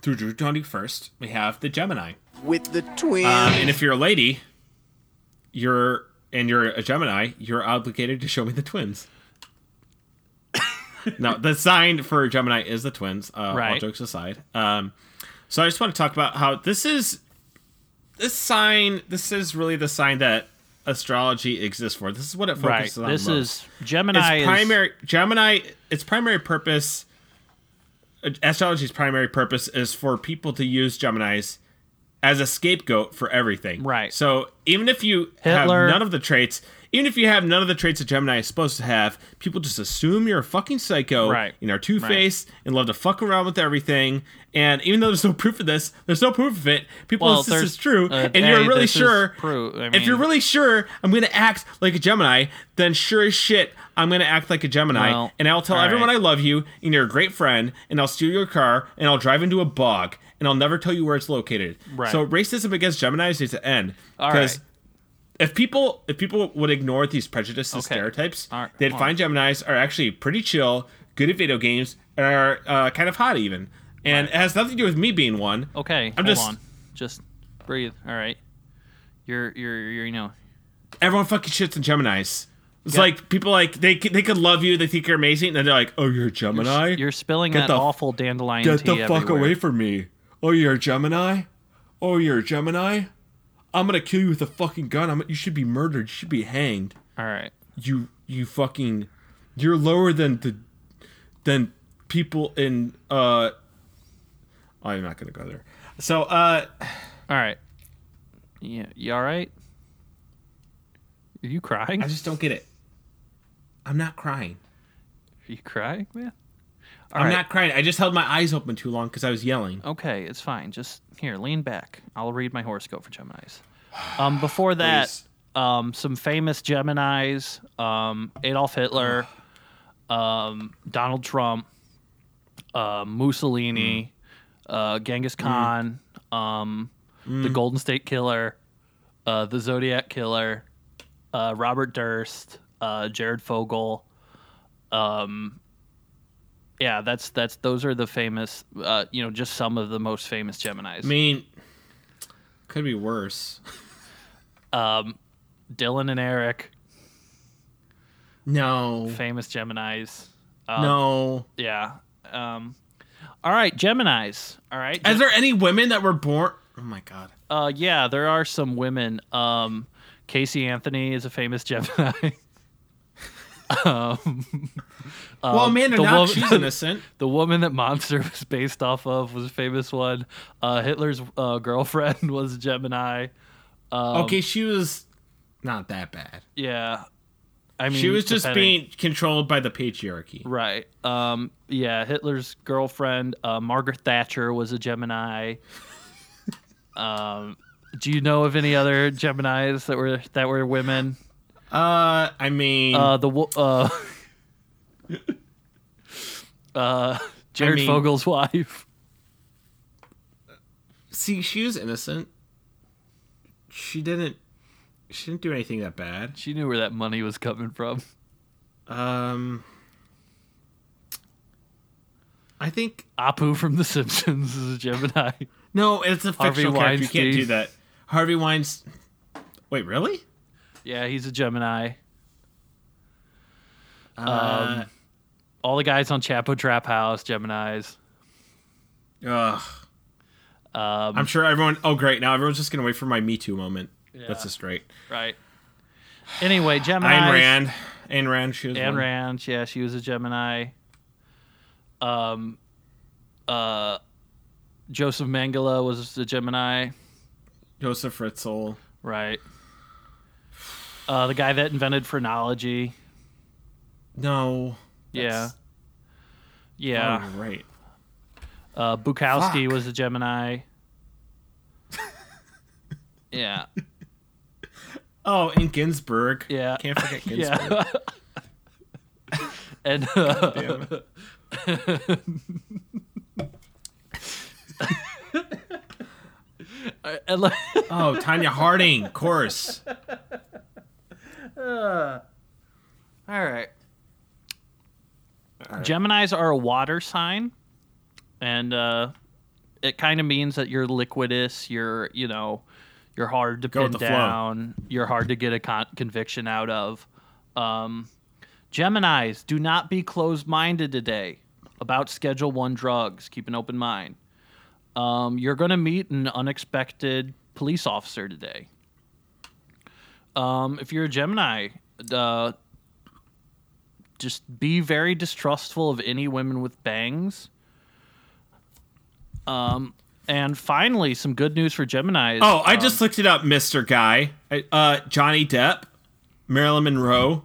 through June 21st, we have the Gemini. with the twins. Um, and if you're a lady, you're and you're a Gemini, you're obligated to show me the twins. [laughs] no, the sign for Gemini is the twins. Uh, All Right. jokes aside, um, so I just want to talk about how this is this sign. This is really the sign that astrology exists for. This is what it Right. focuses on. This most. is Gemini. its is- primary Gemini. Its primary purpose, astrology's primary purpose, is for people to use Gemini's as a scapegoat for everything. Right. So even if you Hitler. have none of the traits, even if you have none of the traits that Gemini is supposed to have, people just assume you're a fucking psycho. Right. You know, two faced and love to fuck around with everything. And even though there's no proof of this, there's no proof of it. People Well, insist it's true, uh, and you're really sure. I if you're really sure I'm going to act like a Gemini, then sure as shit, I'm going to act like a Gemini. Well, and I'll tell everyone right. I love you, and you're a great friend, and I'll steal your car, and I'll drive into a bog, and I'll never tell you where it's located. Right. So racism against Geminis needs to end. Because right. if people if people would ignore these prejudices Okay. stereotypes, right, they'd find Geminis are actually pretty chill, good at video games, and are uh, kind of hot even. And it has nothing to do with me being one. Okay, I'm hold just- on. Just breathe. All right. You're you're you're you know Everyone fucking shits on Geminis. It's Yeah. like people like they they could love you, they think you're amazing, and then they're like, "Oh, you're a Gemini. you're spilling Get that the- awful dandelion Get the fuck everywhere. away from me. Oh, you're a Gemini? Oh, you're a Gemini? I'm gonna kill you with a fucking gun. I'm, you should be murdered. You should be hanged. All right. You you fucking you're lower than the than people in uh I'm not gonna go there. So uh All right. Yeah, you all right? Are you crying? I just don't get it. I'm not crying. Are you crying, man? All I'm right. not crying. I just held my eyes open too long because I was yelling. Okay, it's fine. Just here, lean back. I'll read my horoscope for Gemini's. Um, before [sighs] that, um, some famous Gemini's: um, Adolf Hitler, [sighs] um, Donald Trump, uh, Mussolini, uh, Genghis Khan, um, the Golden State Killer, uh, the Zodiac Killer, uh, Robert Durst, uh, Jared Fogle. Um, yeah, that's that's those are the famous. Uh, you know, just some of the most famous Gemini's. I mean, could be worse. [laughs] Dylan and Eric, No, famous Gemini's. Um, no. Yeah. Um, all right, Gemini's. All right. Is there any women that were born? Oh my god. Uh, yeah, there are some women. Um, Casey Anthony is a famous Gemini. [laughs] um, [laughs] well, Amanda, the now woman- she's [laughs] innocent. the woman that Monster [laughs] was based off of was a famous one. Uh, Hitler's uh, girlfriend was a Gemini. Um, okay, she was not that bad. Yeah. I mean, She was just depending- being controlled by the patriarchy. Right. Um, yeah, Hitler's girlfriend, uh, Margaret Thatcher, was a Gemini. um, do you know of any other Geminis that were that were women? Uh, I mean, Uh, the uh, [laughs] uh, Jared mean- Fogle's wife. see, she was innocent. She didn't. She didn't do anything that bad. She knew where that money was coming from. Um, I think Apu from The Simpsons is a Gemini. no, it's a Harvey fictional character. You can't do that. Harvey Weinstein. Wait, really? Yeah, he's a Gemini. Uh, All the guys on Chapo Trap House, Geminis. ugh. Um, I'm sure everyone. Oh, great! Now everyone's just gonna wait for my Me Too moment. Yeah. That's just right. right. Anyway, Gemini. Ayn Rand. Ayn Rand. She was Ayn one. Rand, yeah, she was a Gemini. Um, uh, Joseph Mengele was a Gemini, Joseph Fritzl. right? Uh, the guy that invented phrenology, No. yeah, yeah. Oh, right. Uh, Bukowski Fuck. was a Gemini. [laughs] yeah, Oh, and Ginsburg. yeah, Can't forget [laughs] Ginsburg. yeah. [laughs] and uh, Oh, Tonya Harding, of course. All right. Geminis are a water sign, and uh, it kind of means that you're liquidous. You're, you know, you're hard to Go pin with the flow. down. You're hard to get a con- conviction out of. Um, Geminis, do not be closed-minded today about Schedule One drugs. Keep an open mind. Um, you're going to meet an unexpected police officer today. Um, if you're a Gemini, uh, just be very distrustful of any women with bangs. Um, and finally, some good news for Gemini. Oh, I just looked it up, Mister Guy. I- Uh, Johnny Depp, Marilyn Monroe.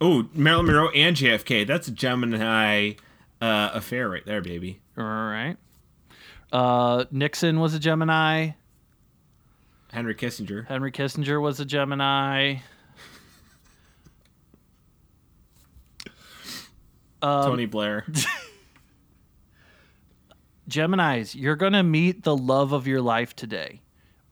Oh, Marilyn Monroe and JFK. That's a Gemini uh, affair right there, baby. all right. Uh, Nixon was a Gemini. Henry Kissinger. Henry Kissinger was a Gemini. Um, Tony Blair. [laughs] Geminis, you're going to meet the love of your life today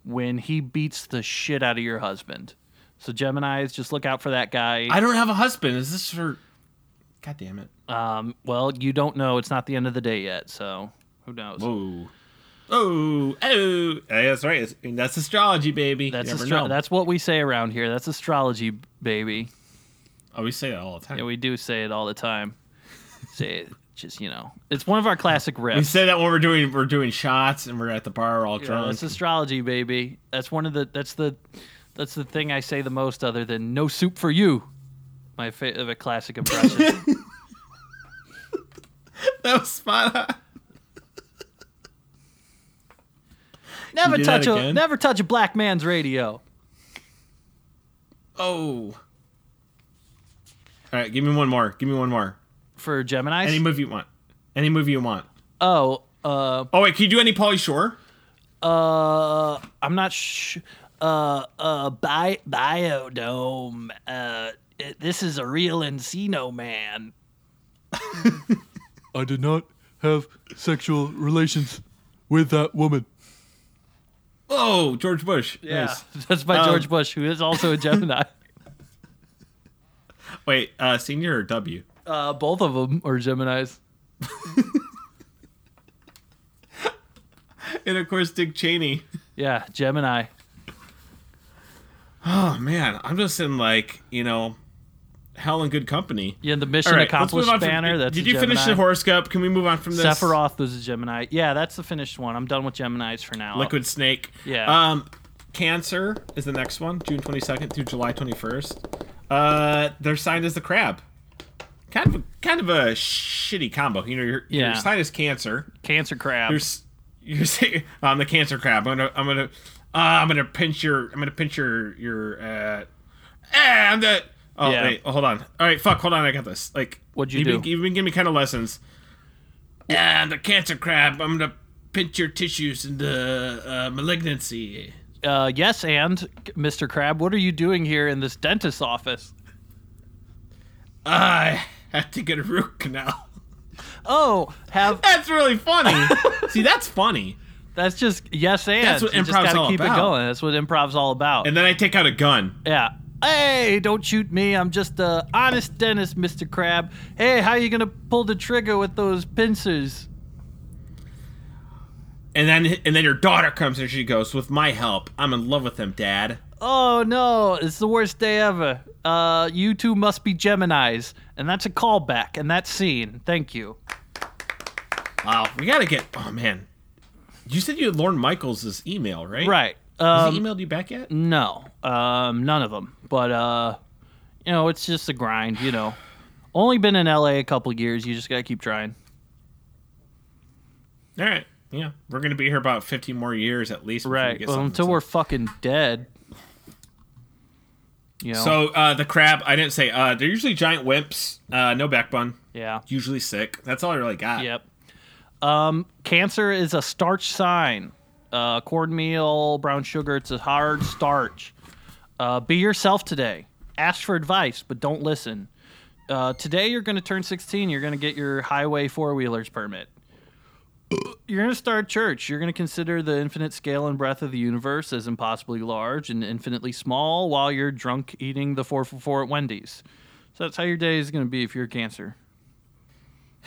when he beats the shit out of your husband. So, Geminis, just look out for that guy. I don't have a husband. Is this for? God damn it! Um, well, you don't know. It's not the end of the day yet, so who knows? Whoa. Oh, oh, that's right. It's- that's astrology, baby. that's astro- that's what we say around here. That's astrology, baby. oh, we say it all the time. Yeah, we do say it all the time. [laughs] say it, just you know, it's one of our classic riffs. We say that when we're doing we're doing shots and we're at the bar all Yeah, drunk. that's astrology, baby. That's one of the. That's the. That's the thing I say the most, other than "No soup for you." My favorite classic impression. [laughs] that was spot on. [laughs] never do touch a again? never touch a black man's radio. Oh. All right, give me one more. Give me one more. For Gemini. Any movie you want. Any movie you want. oh, uh, Oh wait, can you do any Pauly Shore? uh, I'm not sh- uh, uh, bi- Bio-Dome. Uh, it, this is a real Encino man. [laughs] I did not have sexual relations with that woman. Oh, George Bush. Nice. [laughs] that's by Um, George Bush, who is also a Gemini. [laughs] Wait, uh, senior or W? uh, both of them are Geminis. [laughs] And of course, Dick Cheney. Yeah, Gemini. Oh man, I'm just in like you know, hell and good company. Yeah, the mission right, accomplished on from- banner. That's Did you finish the horoscope? Can we move on from this? Sephiroth was a Gemini. Yeah, that's the finished one. I'm done with Geminis for now. Liquid Snake. Yeah. Um, Cancer is the next one, June 22nd through July 21st. Uh, they're signed as the crab. Kind of, a, kind of a shitty combo. You know, your Yeah. your sign is Cancer. Cancer crab. You're, you're saying [laughs] I'm the Cancer crab. I'm gonna, I'm gonna, uh, I'm gonna pinch your, I'm gonna pinch your, your. Uh, eh, I'm the. Oh Yeah. wait, hold on. All right, fuck, hold on. I got this. Like, What'd you you've do? Been, you've been giving me kind of lessons. Yeah, I'm the Cancer crab. I'm gonna pinch your tissues into uh, malignancy. uh, yes, and Mr. Crab, what are you doing here in this dentist's office? I have to get a root canal. Oh, have [laughs] That's really funny. [laughs] See, that's funny. that's just yes, and That's what you just improv's gotta all keep about. it going. That's what improv's all about. And then I take out a gun. yeah. Hey, don't shoot me. I'm just a honest dentist, Mr. Crab. Hey, how are you gonna pull the trigger with those pincers? And then and then your daughter comes and she goes, "With my help, I'm in love with him, Dad." Oh no, it's the worst day ever. Uh, you two must be Geminis, and that's a callback, and that scene. Thank you. Wow, we gotta get. Oh man, You said you had Lorne Michaels' email, right? Right. Has Um, he emailed you back yet? no, um, none of them. But uh, you know, it's just a grind. You know, only been in LA a couple years. You just gotta keep trying. All right. Yeah, we're gonna be here about 15 more years at least. before we Right. get Well, until we're fucking dead. You know. So uh, the crab, I didn't say. Uh, they're usually giant wimps. Uh, no backbone. yeah. Usually sick. That's all I really got. Yep. Um, cancer is a starch sign. Uh, cornmeal, brown sugar, it's a hard starch. Uh, be yourself today. Ask for advice, but don't listen. Uh, today you're going to turn 16. You're going to get your highway four wheelers permit. You're going to start church. You're going to consider the infinite scale and breadth of the universe as impossibly large and infinitely small while you're drunk eating the 4 for 4 at Wendy's. So that's how your day is going to be if you're a cancer.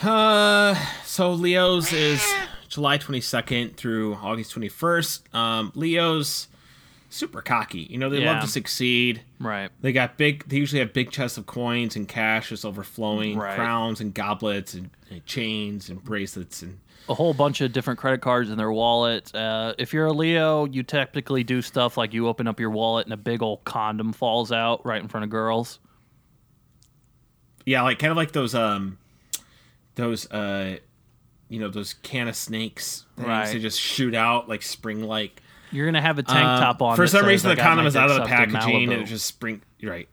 Uh, so Leo's is July 22nd through August 21st. Um, Leo's super cocky. You know, they Yeah. love to succeed. Right. They got big. They usually have big chests of coins and cash just overflowing, Right. crowns and goblets and, and chains and bracelets and a whole bunch of different credit cards in their wallet. Uh, if you're a Leo, you technically do stuff like you open up your wallet and a big old condom falls out right in front of girls. yeah, like kind of like those um, those uh, you know, those can of snakes. Things. Right. They just shoot out like spring like. You're gonna have a tank Um, top on. For some reason, the condom is out of the dick sucked in packaging, and Malibu." it just spring right.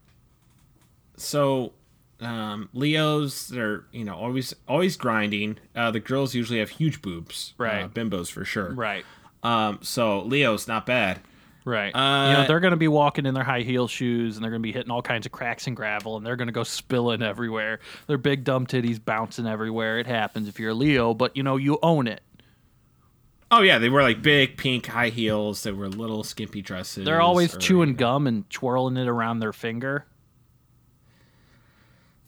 So, um, Leos, they're you know always always grinding. Uh, the girls usually have huge boobs, Right. Uh, bimbos for sure, right, Um, so Leo's not bad. Right. Uh, you know they're gonna be walking in their high heel shoes and they're gonna be hitting all kinds of cracks and gravel and they're gonna go [laughs] spilling everywhere. Their big dumb titties bouncing everywhere. It happens if you're a Leo, but you know you own it. Oh yeah, they wear like big pink high heels. They wear little skimpy dresses. They're always or, chewing you gum and twirling it around their finger.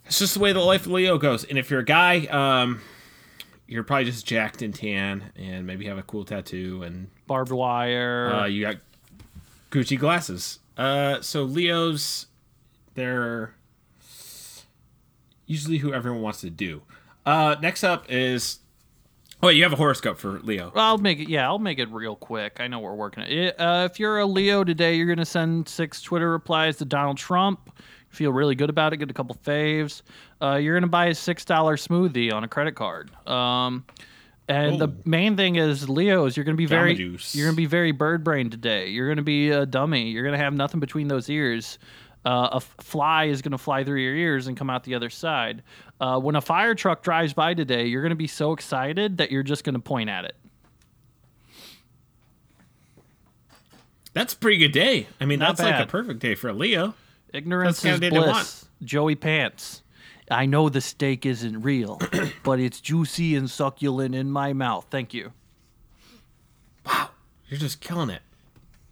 It's just the way the life of Leo goes. And if you're a guy, um, you're probably just jacked and tan, and maybe have a cool tattoo, and Barbed wire. uh, you got Gucci glasses. Uh, so Leos, they're usually who everyone wants to do. Uh, next up is. Oh, wait, you have a horoscope for Leo. I'll make it. Yeah, I'll make it real quick. I know we're working it. Uh, if you're a Leo today, you're gonna send six Twitter replies to Donald Trump. Feel really good about it. Get a couple faves. Uh, you're gonna buy a six dollar smoothie on a credit card. Um, and the Oh. main thing is Leos. You're gonna be very. Juice. You're gonna be very bird brain today. You're gonna be a dummy. You're gonna have nothing between those ears. Uh, a f- fly is gonna fly through your ears and come out the other side. Uh, when a fire truck drives by today, you're gonna be so excited that you're just gonna point at it. That's a pretty good day. I mean, Not that's like a perfect day for a Leo. Ignorance That's is kind of day they bliss. Joey Pants. I know the steak isn't real, [clears throat] but it's juicy and succulent in my mouth. Thank you. Wow, you're just killing it.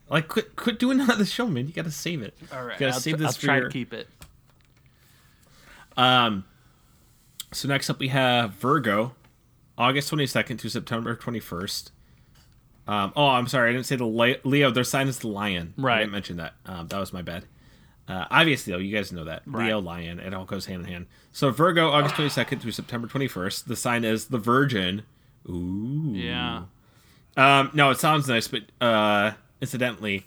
Like, quit, quit doing [laughs] that on the show, man. You got to save it. All right, You gotta I'll, save this I'll for try your- to keep it. Um, so next up we have Virgo, August 22nd to September 21st. Um, oh, I'm sorry, I didn't say the li- Leo. Their sign is the lion. Right, I didn't mention that. Um, that was my bad. Uh, obviously, though, you guys know that Leo, lion, it all goes hand in hand. So Virgo, August 22nd through September 21st. The sign is the Virgin. Ooh. Yeah. Um, no, it sounds nice, but uh, incidentally,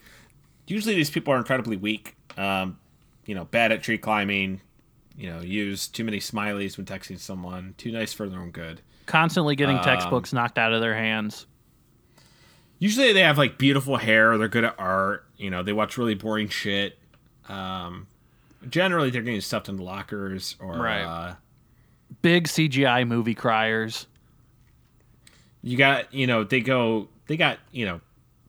usually these people are incredibly weak. Um, you know, bad at tree climbing. You know, use too many smileys when texting someone. Too nice for their own good. Constantly getting Um, textbooks knocked out of their hands. Usually they have like beautiful hair. They're good at art. You know, they watch really boring shit. Um, generally, they're getting stuffed into lockers or Right. uh, Big CGI movie criers. you got you know they go they got you know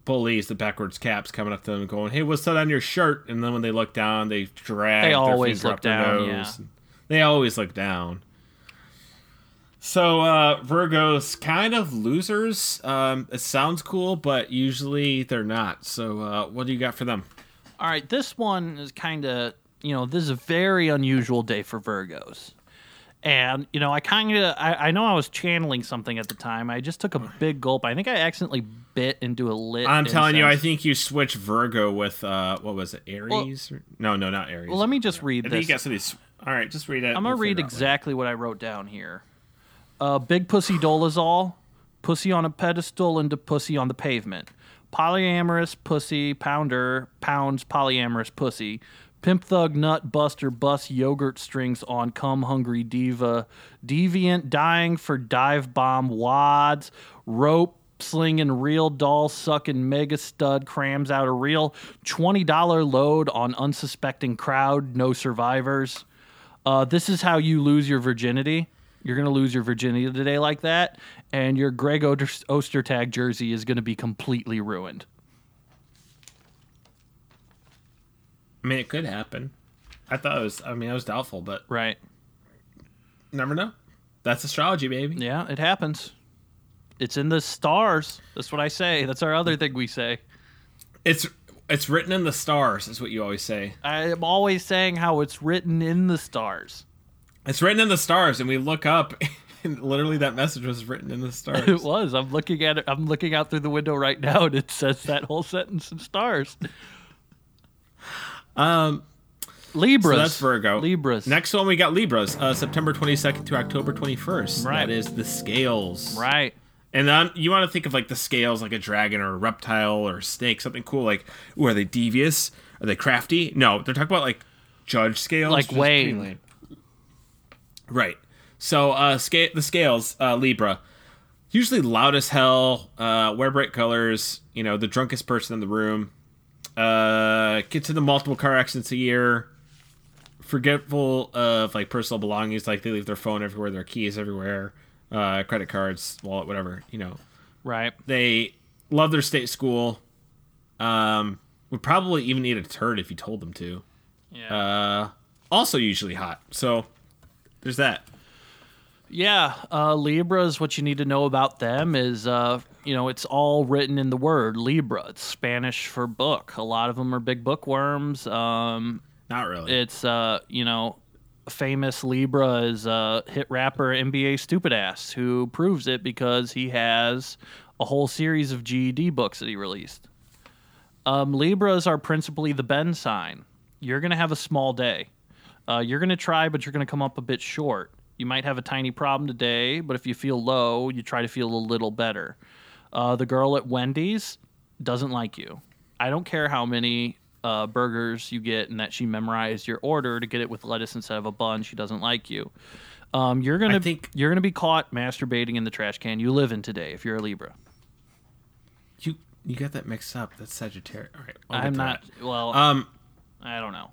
bullies the backwards caps coming up to them going hey what's that on your shirt and then when they look down they drag They their always look up their down, nose. yeah. they always look down so uh virgos kind of losers um it sounds cool but usually they're not so uh what do you got for them All right, this one is kind of, you know, this is a very unusual day for Virgos. And, you know, I kind of, I, I know I was channeling something at the time. I just took a big gulp. I think I accidentally bit into a lit. i'm telling you i think you switched virgo with uh what was it aries or, no no not aries Well, let me just read i think you got some of these all right just read it I'm gonna We'll read out later. exactly what I wrote down here. Uh, Big Pussy Dolazol, pussy on a pedestal into pussy on the pavement. Polyamorous pussy pounder pounds polyamorous pussy. Pimp thug nut buster bus yogurt strings on cum hungry diva. Deviant dying for dive bomb wads. Rope slinging real doll sucking mega stud crams out a real $20 load on unsuspecting crowd. No survivors. Uh, this is how you lose your virginity. You're going to lose your virginity today like that, and your Greg Oster- Ostertag jersey is going to be completely ruined. I mean, it could happen. I thought it was. I mean, I was doubtful, but Right. never know. That's astrology, baby. Yeah, it happens. It's in the stars. That's what I say. That's our other thing we say. It's it's written in the stars, is what you always say. I am always saying how it's written in the stars. It's written in the stars, and we look up, [laughs] and literally that message was written in the stars. [laughs] It was. I'm looking at it. I'm looking out through the window right now, and it says that whole sentence in stars. [laughs] Um, Libras. so that's Virgo. Libras. Next one, we got Libras, uh, September 22nd to October 21st. Right. That is the scales. Right. And then you want to think of like the scales, like a dragon or a reptile or a snake, something cool. Like, ooh, are they devious? Are they crafty? No, they're talking about like judge scales, Like which is pretty weighing. Right. So, uh, scale the scales, uh, Libra, usually loud as hell, uh, wear bright colors. You know, the drunkest person in the room. Uh, gets into multiple car accidents a year. Forgetful of like personal belongings, like they leave their phone everywhere, their keys everywhere, uh, credit cards, wallet, whatever. You know, Right. they love their state school. Um, would probably even eat a turd if you told them to. Yeah. Uh, also usually hot. So there's that. Yeah, uh, Libras. What you need to know about them is, uh, you know, it's all written in the word Libra. It's Spanish for book. A lot of them are big bookworms. Um, Not really. it's, uh, you know, famous Libra is uh, hit rapper NBA Stupid Ass, who proves it because he has a whole series of GED books that he released. Um, Libras are principally the bend sign. You're going to have a small day. Uh, you're going to try, but you're going to come up a bit short. You might have a tiny problem today, but if you feel low, you try to feel a little better. Uh, the girl at Wendy's doesn't like you. I don't care how many uh, burgers you get and that she memorized your order to get it with lettuce instead of a bun. She doesn't like you. Um, you're gonna think- you're gonna be caught masturbating in the trash can you live in today if you're a Libra. you you got that mixed up. That's Sagittarius. All right. I'm not. that. Well, Um. I don't know.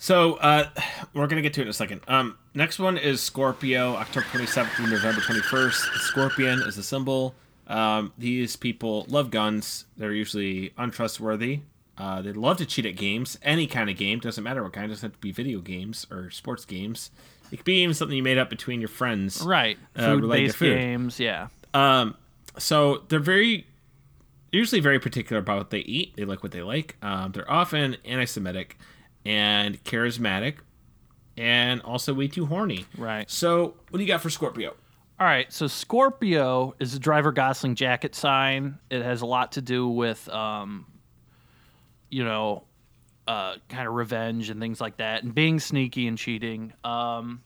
So uh, [sighs] we're gonna get to it in a second. Um. Next one is Scorpio, October 27th through November 21st. Scorpion is the symbol. Um, these people love guns. They're usually untrustworthy. Uh, they love to cheat at games, any kind of game. Doesn't matter what kind. Doesn't have to be video games or sports games. It could be even something you made up between your friends. Right. Uh, Food related to based food. games. Yeah. Um, so they're very, usually very particular about what they eat. They like what they like. Um, they're often anti-Semitic and charismatic, and also way too horny. Right. So what do you got for Scorpio? All right, so Scorpio is a driver Gosling jacket sign. It has a lot to do with, um, you know, uh, kind of revenge and things like that, and being sneaky and cheating. Um,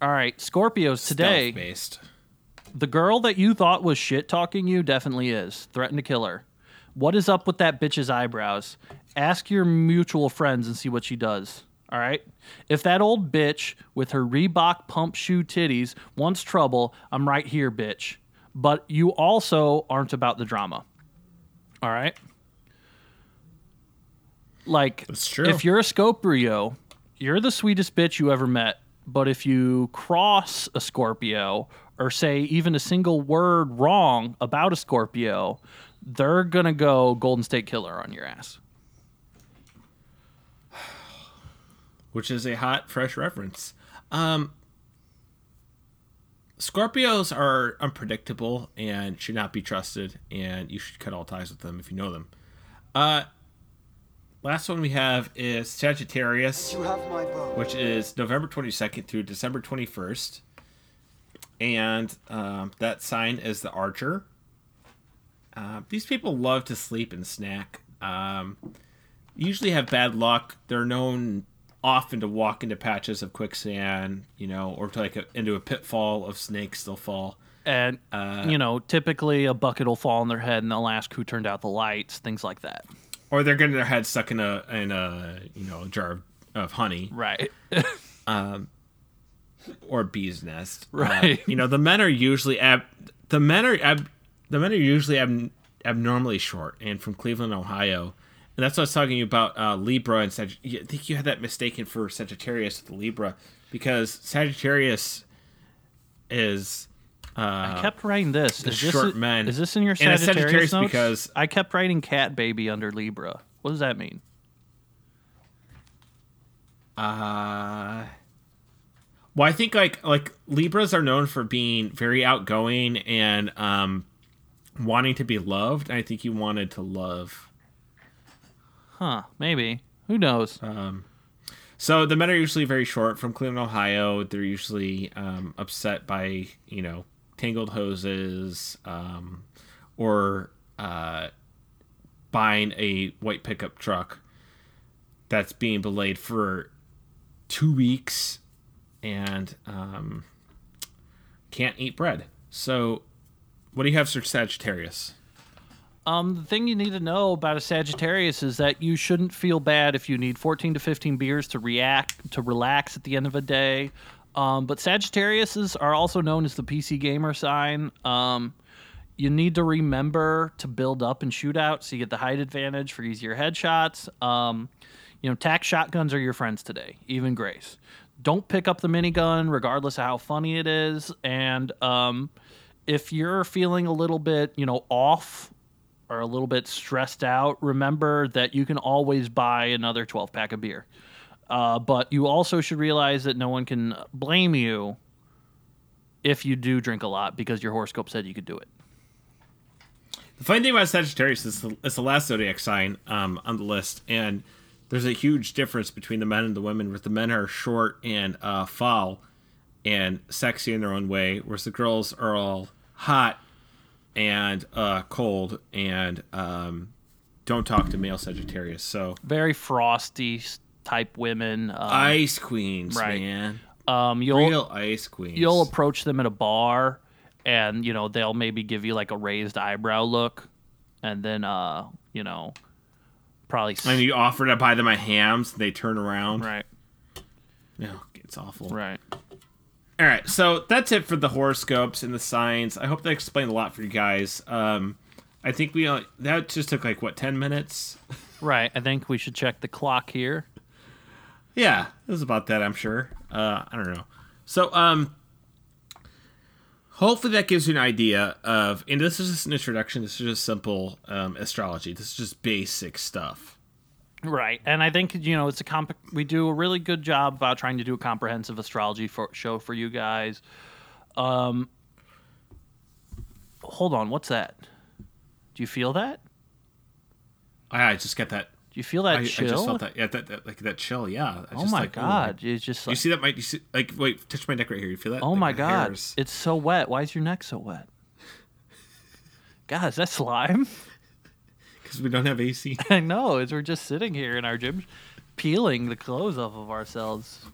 all right, Scorpios today. based. The girl that you thought was shit talking you definitely is. Threaten to kill her. What is up with that bitch's eyebrows? Ask your mutual friends and see what she does. All right? If that old bitch with her Reebok pump shoe titties wants trouble, I'm right here, bitch. But you also aren't about the drama. All right? Like, That's true. if you're a Scorpio, you're the sweetest bitch you ever met. But if you cross a Scorpio or say even a single word wrong about a Scorpio, they're going to go Golden State Killer on your ass. Which is a hot, fresh reference. Um, Scorpios are unpredictable and should not be trusted, and you should cut all ties with them if you know them. Uh, last one we have is Sagittarius, have which is November 22nd through December 21st. And um, that sign is the Archer. Uh, these people love to sleep and snack. Um, usually have bad luck. They're known often to walk into patches of quicksand, you know, or to like a, into a pitfall of snakes they'll fall. And Uh, you know, typically a bucket will fall on their head and they'll ask who turned out the lights, things like that. or they're getting their head stuck in a in a you know a jar of, of honey Right. [laughs] um, or bee's nest. Uh, Right. you know, the men are usually ab- the men are ab- the men are usually ab- abnormally short and from Cleveland, Ohio. And that's what I was talking about uh, Libra and Sagittarius. I think you had that mistaken for Sagittarius with Libra because Sagittarius is uh, I kept writing this. Is this short men. Is this in your And Sagittarius, Sagittarius notes? because- I kept writing cat baby under Libra. What does that mean? Uh well, I think like like Libras are known for being very outgoing and um wanting to be loved. I think you wanted to love. Huh? Maybe. Who knows? So the men are usually very short from Cleveland, Ohio. They're usually um, upset by you know tangled hoses um, or uh, buying a white pickup truck that's being belayed for two weeks and um, can't eat bread. So, what do you have for Sagittarius? Um, the thing you need to know about a Sagittarius is that you shouldn't feel bad if you need 14 to 15 beers to react to relax at the end of a day. Um, but Sagittariuses are also known as the PC gamer sign. Um, you need to remember to build up and shoot out so you get the height advantage for easier headshots. Um, you know, tack shotguns are your friends today, even Grace. Don't pick up the minigun, regardless of how funny it is. And um, if you're feeling a little bit, you know, off or a little bit stressed out, remember that you can always buy another 12 pack of beer. Uh, but you also should realize that no one can blame you if you do drink a lot because your horoscope said you could do it. The funny thing about Sagittarius is it's the last zodiac sign um, on the list, and there's a huge difference between the men and the women. Where the men are short and uh, foul and sexy in their own way, whereas the girls are all hot and uh, cold and um, don't talk to male Sagittarius. So Very frosty type women. Um, ice queens, right. man, um, you'll real ice queens. you'll approach them at a bar, and you know they'll maybe give you like a raised eyebrow look, and then uh, you know, probably and you offer to buy them a hams, and they turn around. right, No, it's awful. right. All right, so that's it for the horoscopes and the signs. I hope that explained a lot for you guys. Um, I think we uh, that just took like what ten minutes. Right. I think we should check the clock here. Yeah, it was about that. I'm sure. Uh, I don't know. So, um, hopefully that gives you an idea of. And this is just an introduction. This is just simple um, astrology. This is just basic stuff. Right. And I think, you know, it's a comp- we do a really good job about trying to do a comprehensive astrology for- show for you guys. Um Hold on, what's that? Do you feel that? I, I just get that. Do you feel that I, I just felt that. Yeah, that, that like that chill. Yeah. I oh just my like, god, it's just You see that? Mike? You see? Like, wait, touch my neck right here. You feel that? Oh Like, my god, hairs. it's so wet. Why is your neck so wet? [laughs] God, is that slime? Because we don't have AC. [laughs] I know. Is we're just sitting here in our gym, peeling the clothes off of ourselves.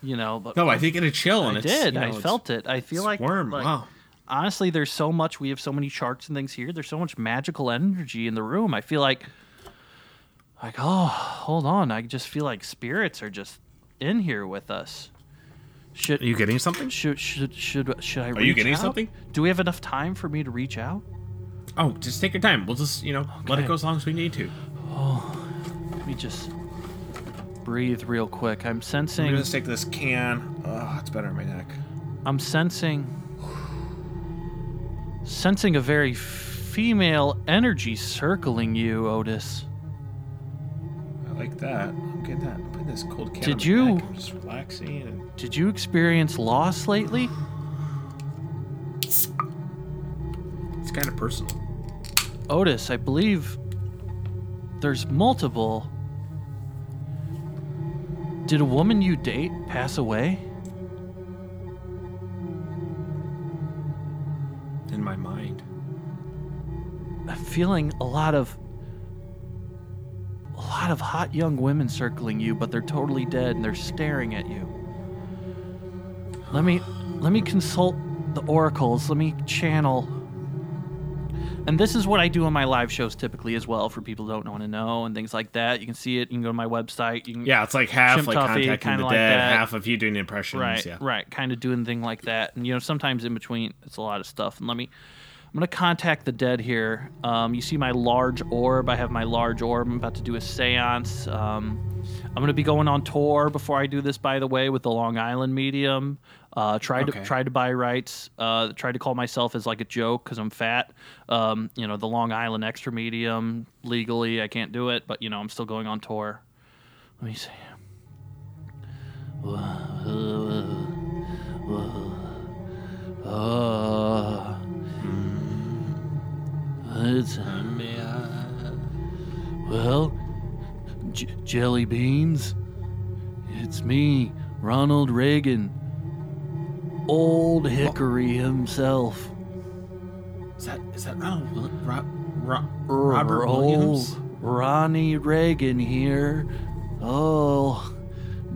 You know, but No, I did get a chill, and I it's, did. you know, I felt it. I feel it's like warm. like, wow. honestly, there's so much. We have so many charts and things here. There's so much magical energy in the room. I feel like, like, oh, hold on. I just feel like spirits are just in here with us. Should Are you getting something? should should should should I? Are you getting out? something? Do we have enough time for me to reach out? Oh, just take your time. We'll just, you know, let it go as long as we need to. Oh, let me just breathe real quick. I'm sensing. I'm gonna take this can. Oh, it's better on my neck. I'm sensing sensing a very female energy circling you, Otis. I like that. I'm getting that. I'm putting this cold can. Did on my you- neck. I'm just relaxing and Did you experience loss lately? it's kind of personal. Otis, I believe there's multiple. Did a woman you date pass away? in my mind. I'm feeling a lot of a lot of hot young women circling you, but they're totally dead and they're staring at you. Let me let me consult the oracles. Let me channel. And this is what I do on my live shows typically as well for people who don't want to know and things like that. You can see it. You can go to my website. You can Yeah, it's like half like Tuffy, contacting the like dead, that. half of you doing impressions. right, yeah. right, kind of doing thing like that. And you know, sometimes in between, it's a lot of stuff. And let me, I'm gonna contact the dead here. Um, you see my large orb. I have my large orb. I'm about to do a séance. Um, I'm gonna be going on tour before I do this, by the way, with the Long Island Medium. Uh, tried Okay. to tried to buy rights. Uh, tried to call myself as like a joke because I'm fat. Um, you know, the Long Island Extra Medium legally, I can't do it, but you know, I'm still going on tour. Let me see. Uh, it's well, j- jelly beans. It's me, Ronald Reagan, old Hickory himself. Is that is that Ronald Will- Ro- Ro- Robert old Williams? Ronnie Reagan here. Oh,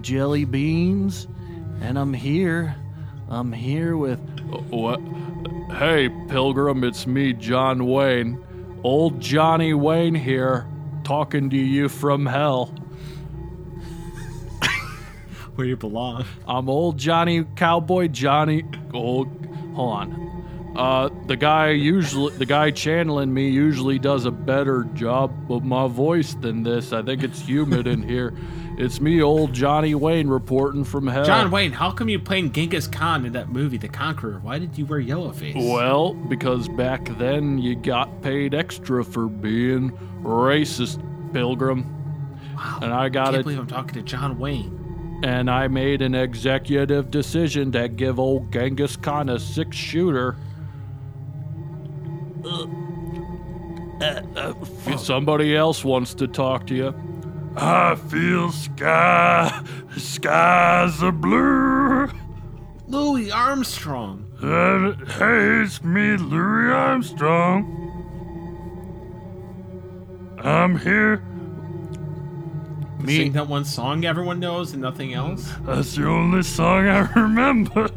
jelly beans, and I'm here. I'm here with uh, What? Hey, Pilgrim, it's me, John Wayne. Old Johnny Wayne here, talking to you from hell. Where you belong. I'm old Johnny Cowboy Johnny. Old, hold on. Uh, the guy usually, the guy channeling me usually does a better job of my voice than this. I think it's humid in here. It's me, old Johnny Wayne, reporting from hell. John Wayne, how come you playing Genghis Khan in that movie, The Conqueror? Why did you wear yellow face? Well, because back then you got paid extra for being racist, Pilgrim. wow. And I I got can't it. believe I'm talking to John Wayne. And I made an executive decision to give old Genghis Khan a six shooter. Uh, uh, uh, if somebody else wants to talk to you. I feel sky, skies are blue. Louis Armstrong. And hey, it's me, Louis Armstrong. I'm here. Me, Sing that one song everyone knows and nothing else. that's the only song I remember.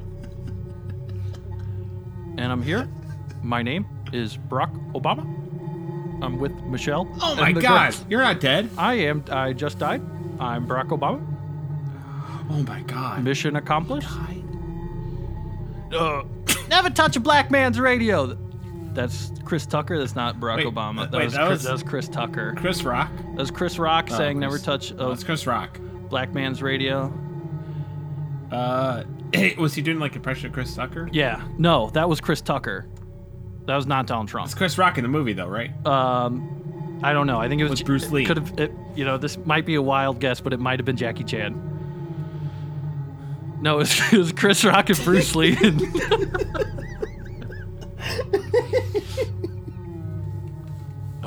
and I'm here. My name is Barack Obama. I'm with Michelle. Oh my god, girls. you're not dead. I am. I just died. I'm Barack Obama. Oh my god. Mission accomplished. Uh, [coughs] never touch a black man's radio. That's Chris Tucker. That's not Barack Wait, Obama. That, wait, was, that Chris, was- that was Chris Tucker. Chris Rock. That was Chris Rock Oh, saying Chris- never touch Oh, it's Chris Rock. black man's radio. Uh, [laughs] was he doing like impression of Chris Tucker? Yeah. No, that was Chris Tucker. That was not Donald Trump. It's Chris Rock in the movie though, right? Um, I don't know. I think it was, Was Bruce Lee. Could have. You know, this might be a wild guess, but it might have been Jackie Chan. No, it was, [laughs] it was Chris Rock and Bruce Lee. [laughs] [laughs]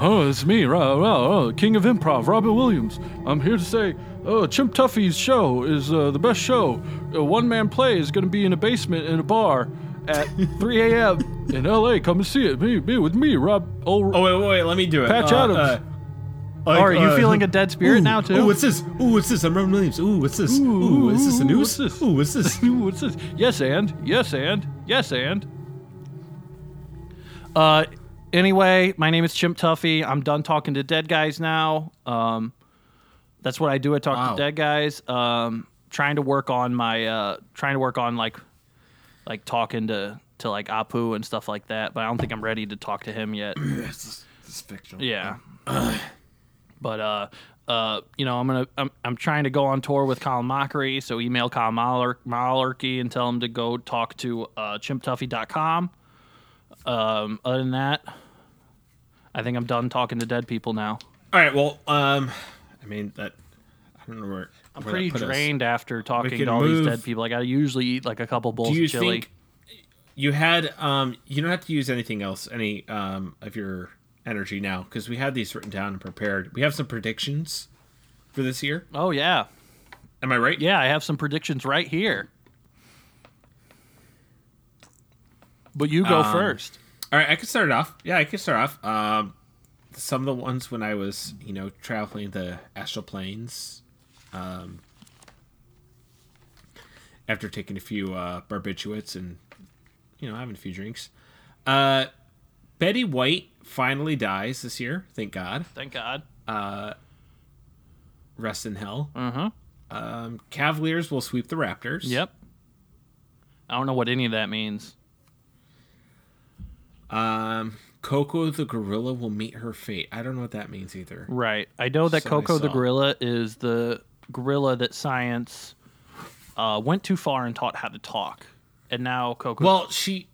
Oh, it's me, Ro- Ro- oh, King of Improv, Robin Williams. I'm here to say, oh, Chimp Tuffy's show is uh, the best show. A one-man play is going to be in a basement in a bar at [laughs] 3 a.m. in L.A. Come and see it. Me, me with me, Rob. Oh, Oh wait, wait, wait let me do it. Patch Uh, Adams. uh, like, Are you uh, feeling a dead spirit ooh, now too? Ooh, what's this? Ooh, what's this? I'm Robin Williams. Ooh, what's this? Ooh, is this a ooh, news? what's this? Ooh, what's this? [laughs] what's this? Yes, and yes, and yes, and. Uh, anyway, my name is Chimp Tuffy. I'm done talking to dead guys now. Um, that's what I do. I talk Wow. to dead guys. Um, trying to work on my uh, trying to work on like like talking to to like Apu and stuff like that. But I don't think I'm ready to talk to him yet. [clears throat] this is fictional. Yeah. [clears throat] but uh uh you know, I'm gonna I'm I'm trying to go on tour with Colin Mochrie, so email Colin Mallerkey and tell him to go talk to uh chimptuffy.com. Um other than that, I think I'm done talking to dead people now. All right. Well, um, I mean that. I don't know where. I'm where pretty put us. drained after talking to all these dead people. Like I usually eat like a couple bowls of chili. think you had? Um, you don't have to use anything else, any um of your energy now, because we had these written down and prepared. We have some predictions for this year. Oh yeah. Am I right? Yeah, I have some predictions right here. But you go Um, first. All right, I can start it off. Yeah, I can start off. Um, some of the ones when I was, you know, traveling the astral planes. Um, after taking a few uh, barbiturates and you know, having a few drinks. Uh, Betty White finally dies this year. Thank God. Thank God. Rest in hell. Uh huh. Um, Cavaliers will sweep the Raptors. Yep. I don't know what any of that means. Um, Coco the gorilla will meet her fate. I don't know what that means either. Right. I know that So Coco the gorilla is the gorilla that science uh, went too far and taught how to talk, and now Coco. Well, she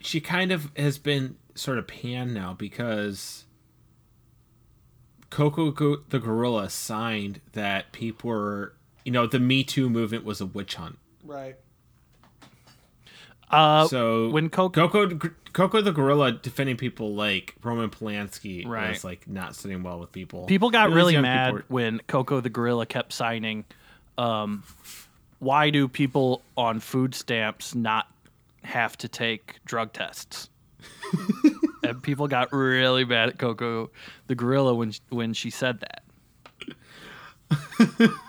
she kind of has been sort of panned now because Coco Go- the gorilla signed that people were, you know, the Me Too movement was a witch hunt. right. Uh, So when Coco, Coco Coco the gorilla defending people like Roman Polanski Right. was like not sitting well with people. people got really mad people when Coco the gorilla kept signing. Um, why do people on food stamps not have to take drug tests? [laughs] and people got really mad at Coco the gorilla when when she said that. [laughs]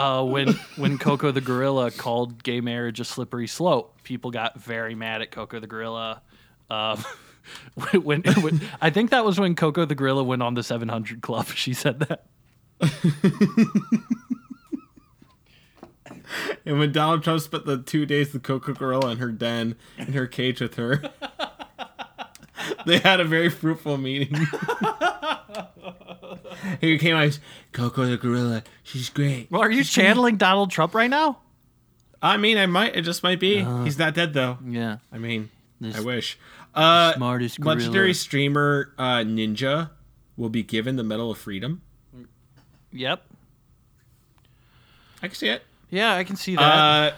Uh, when when Coco the gorilla called gay marriage a slippery slope, people got very mad at Coco the gorilla. Um, [laughs] when, when I think that was when Coco the gorilla went on the 700 Club. [laughs] She said that. And when Donald Trump spent the two days with Coco Gorilla in her den in her cage with her, [laughs] [laughs] they had a very fruitful meeting. [laughs] he came out, he's, Coco the Gorilla, she's great. Well, are you channeling Donald Trump right now? I mean, I might, it just might be. He's not dead though. Yeah. I mean, This- I wish. Uh, smartest legendary gorilla. streamer uh, Ninja will be given the Medal of Freedom. Yep. I can see it. Yeah, I can see that. Uh,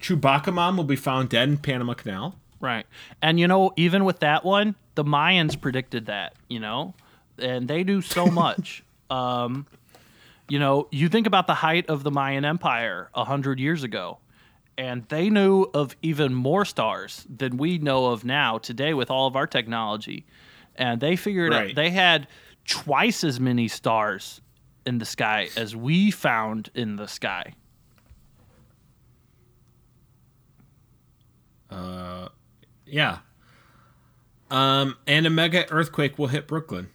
Chewbacca Mom will be found dead in Panama Canal. Right. And you know, even with that one, the Mayans predicted that, you know? And they do so [laughs] much. um, you know, you think about the height of the Mayan Empire a hundred years ago, and they knew of even more stars than we know of now today with all of our technology. And they figured out they had twice as many stars in the sky as we found in the sky. Yeah. Um, and a mega earthquake will hit Brooklyn.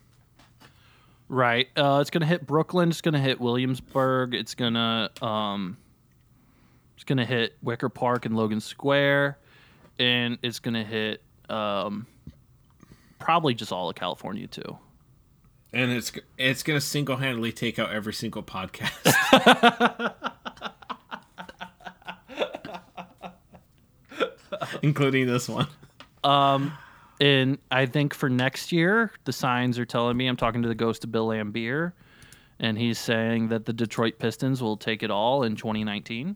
Right. Uh, it's gonna hit Brooklyn. It's gonna hit Williamsburg. It's gonna um, it's gonna hit Wicker Park and Logan Square, and it's gonna hit um, probably just all of California too. And it's it's gonna single handedly take out every single podcast. [laughs] Including this one. And I think for next year, the signs are telling me I'm talking to the ghost of Bill Laimbeer, and he's saying that the Detroit Pistons will take it all in 2019.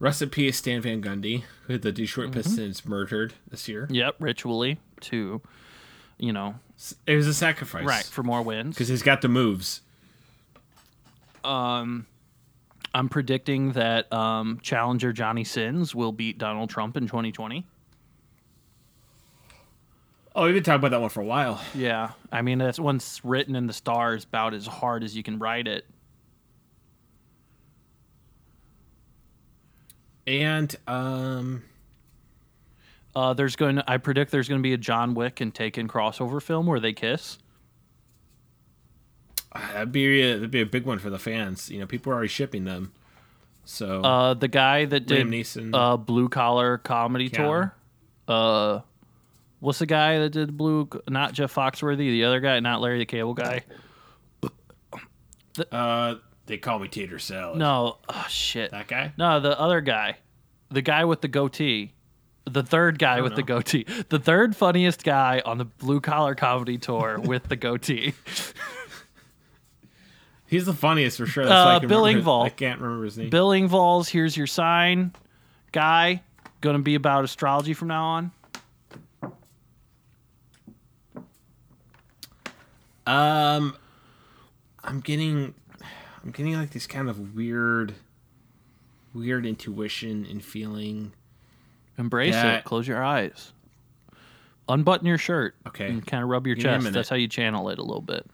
Rest in peace, Stan Van Gundy, who the Detroit Pistons murdered this year. Yep, ritually to, you know, It was a sacrifice. right for more wins. Because he's got the moves. Um, I'm predicting that um, challenger Johnny Sins will beat Donald Trump in 2020. Oh, we've been talking about that one for a while. Yeah, I mean that's one's written in the stars about as hard as you can write it. And um Uh, there's going. To, I predict there's going to be a John Wick and Taken crossover film where they kiss. that'd be a, that'd be a big one for the fans. You know, people are already shipping them. So Uh, the guy that did Liam Neeson. uh, Blue Collar Comedy Yeah. Tour. Uh, what's the guy that did Blue? Not Jeff Foxworthy. The other guy, not Larry the Cable Guy. uh they call me Tater Salad. No, oh, shit. That guy? No, the other guy, the guy with the goatee, the third guy with the goatee, the third funniest guy on the Blue Collar Comedy Tour [laughs] with the goatee. He's the funniest for sure. That's why I Uh, Bill Engvall. I can't remember his name. Bill Engvall's "Here's Your Sign" guy, going to be about astrology from now on. Um, I'm getting, I'm getting like this kind of weird, weird intuition and feeling. Embrace Yeah. it. Close your eyes. Unbutton your shirt. Okay. And kind of rub your Give chest. That's how you channel it a little bit.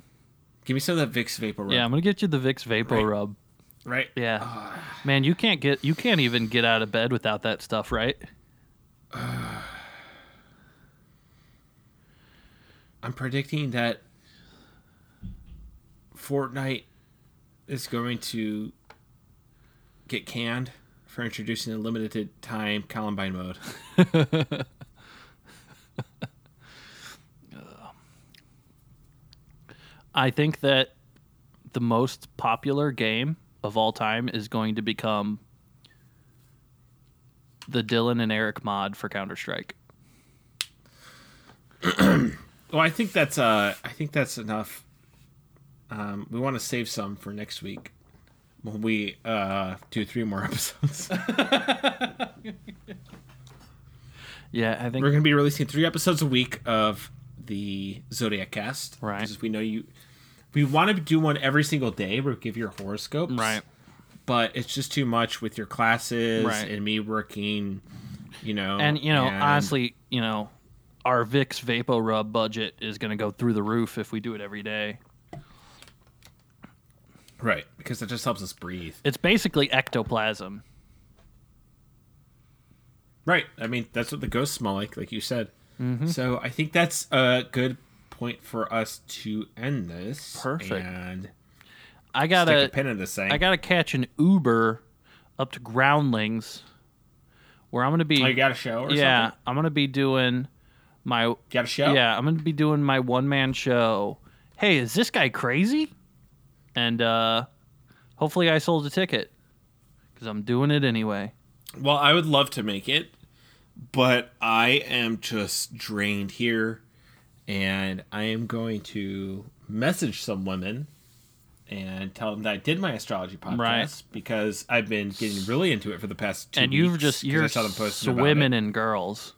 Give me some of that Vicks vapor rub. Yeah, I'm gonna get you the Vicks Vapor Right. Rub. right? Yeah. Man, you can't get you can't even get out of bed without that stuff, right? [sighs] I'm predicting that Fortnite is going to get canned for introducing a limited time Columbine mode. [laughs] I think that the most popular game of all time is going to become the Dylan and Eric mod for Counter Strike. [clears throat] Well, I think that's uh, I think that's enough. Um, we want to save some for next week when we uh, do three more [laughs] episodes. [laughs] Yeah, I think We're going to be releasing three episodes a week of the Zodiac Cast. Right. Because we know you. We want to do one every single day. Where we give your horoscopes. right. But it's just too much with your classes Right. and me working. You know. And you know, and- honestly, you know, our Vicks Vapo Rub budget is going to go through the roof if we do it every day. Right. Because it just helps us breathe. It's basically ectoplasm. Right. I mean, that's what the ghosts smell like, like you said. Mm-hmm. So I think that's a good point for us to end this. Perfect. And I gotta, a pin in this thing. I gotta catch an Uber up to Groundlings, where I'm gonna be. Oh, you got a show or yeah, something? I'm gonna be doing my. Got a show? Yeah, I'm gonna be doing my one man show. Hey, is this guy crazy? And uh hopefully I sold a ticket because I'm doing it anyway. Well, I would love to make it, but I am just drained here, and I am going to message some women and tell them that I did my astrology podcast Right. because I've been getting really into it for the past two and you've just you're saw them posting about swimming in girls.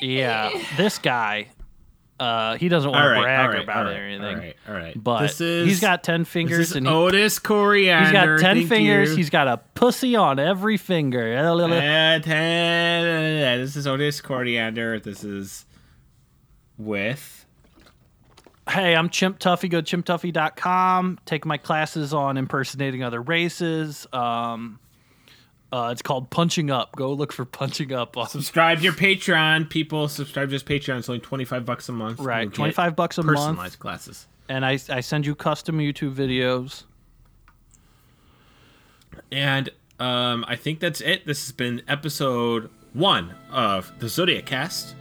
Yeah, this guy, uh, he doesn't want All to brag right, about it or anything. All right, all right. But this is, he's got ten this fingers is and he, Otis Coriander. he's got ten fingers. you. He's got a pussy on every finger. Uh, ten- this is Otis Coriander. This is with Hey, I'm Chimp Tuffy. Go to chimptuffy.com. Take my classes on impersonating other races. Um, uh, it's called Punching Up. Go look for Punching Up. on- subscribe to your Patreon. People subscribe to his Patreon. It's only twenty five bucks a month. Right, 25 bucks a month. Personalized classes. And I, I send you custom YouTube videos. And um, I think that's it. This has been episode one of the Zodiac Cast.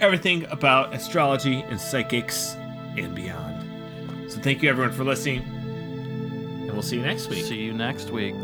Everything about astrology and psychics and beyond. So thank you everyone for listening. And we'll see you next week. See you next week.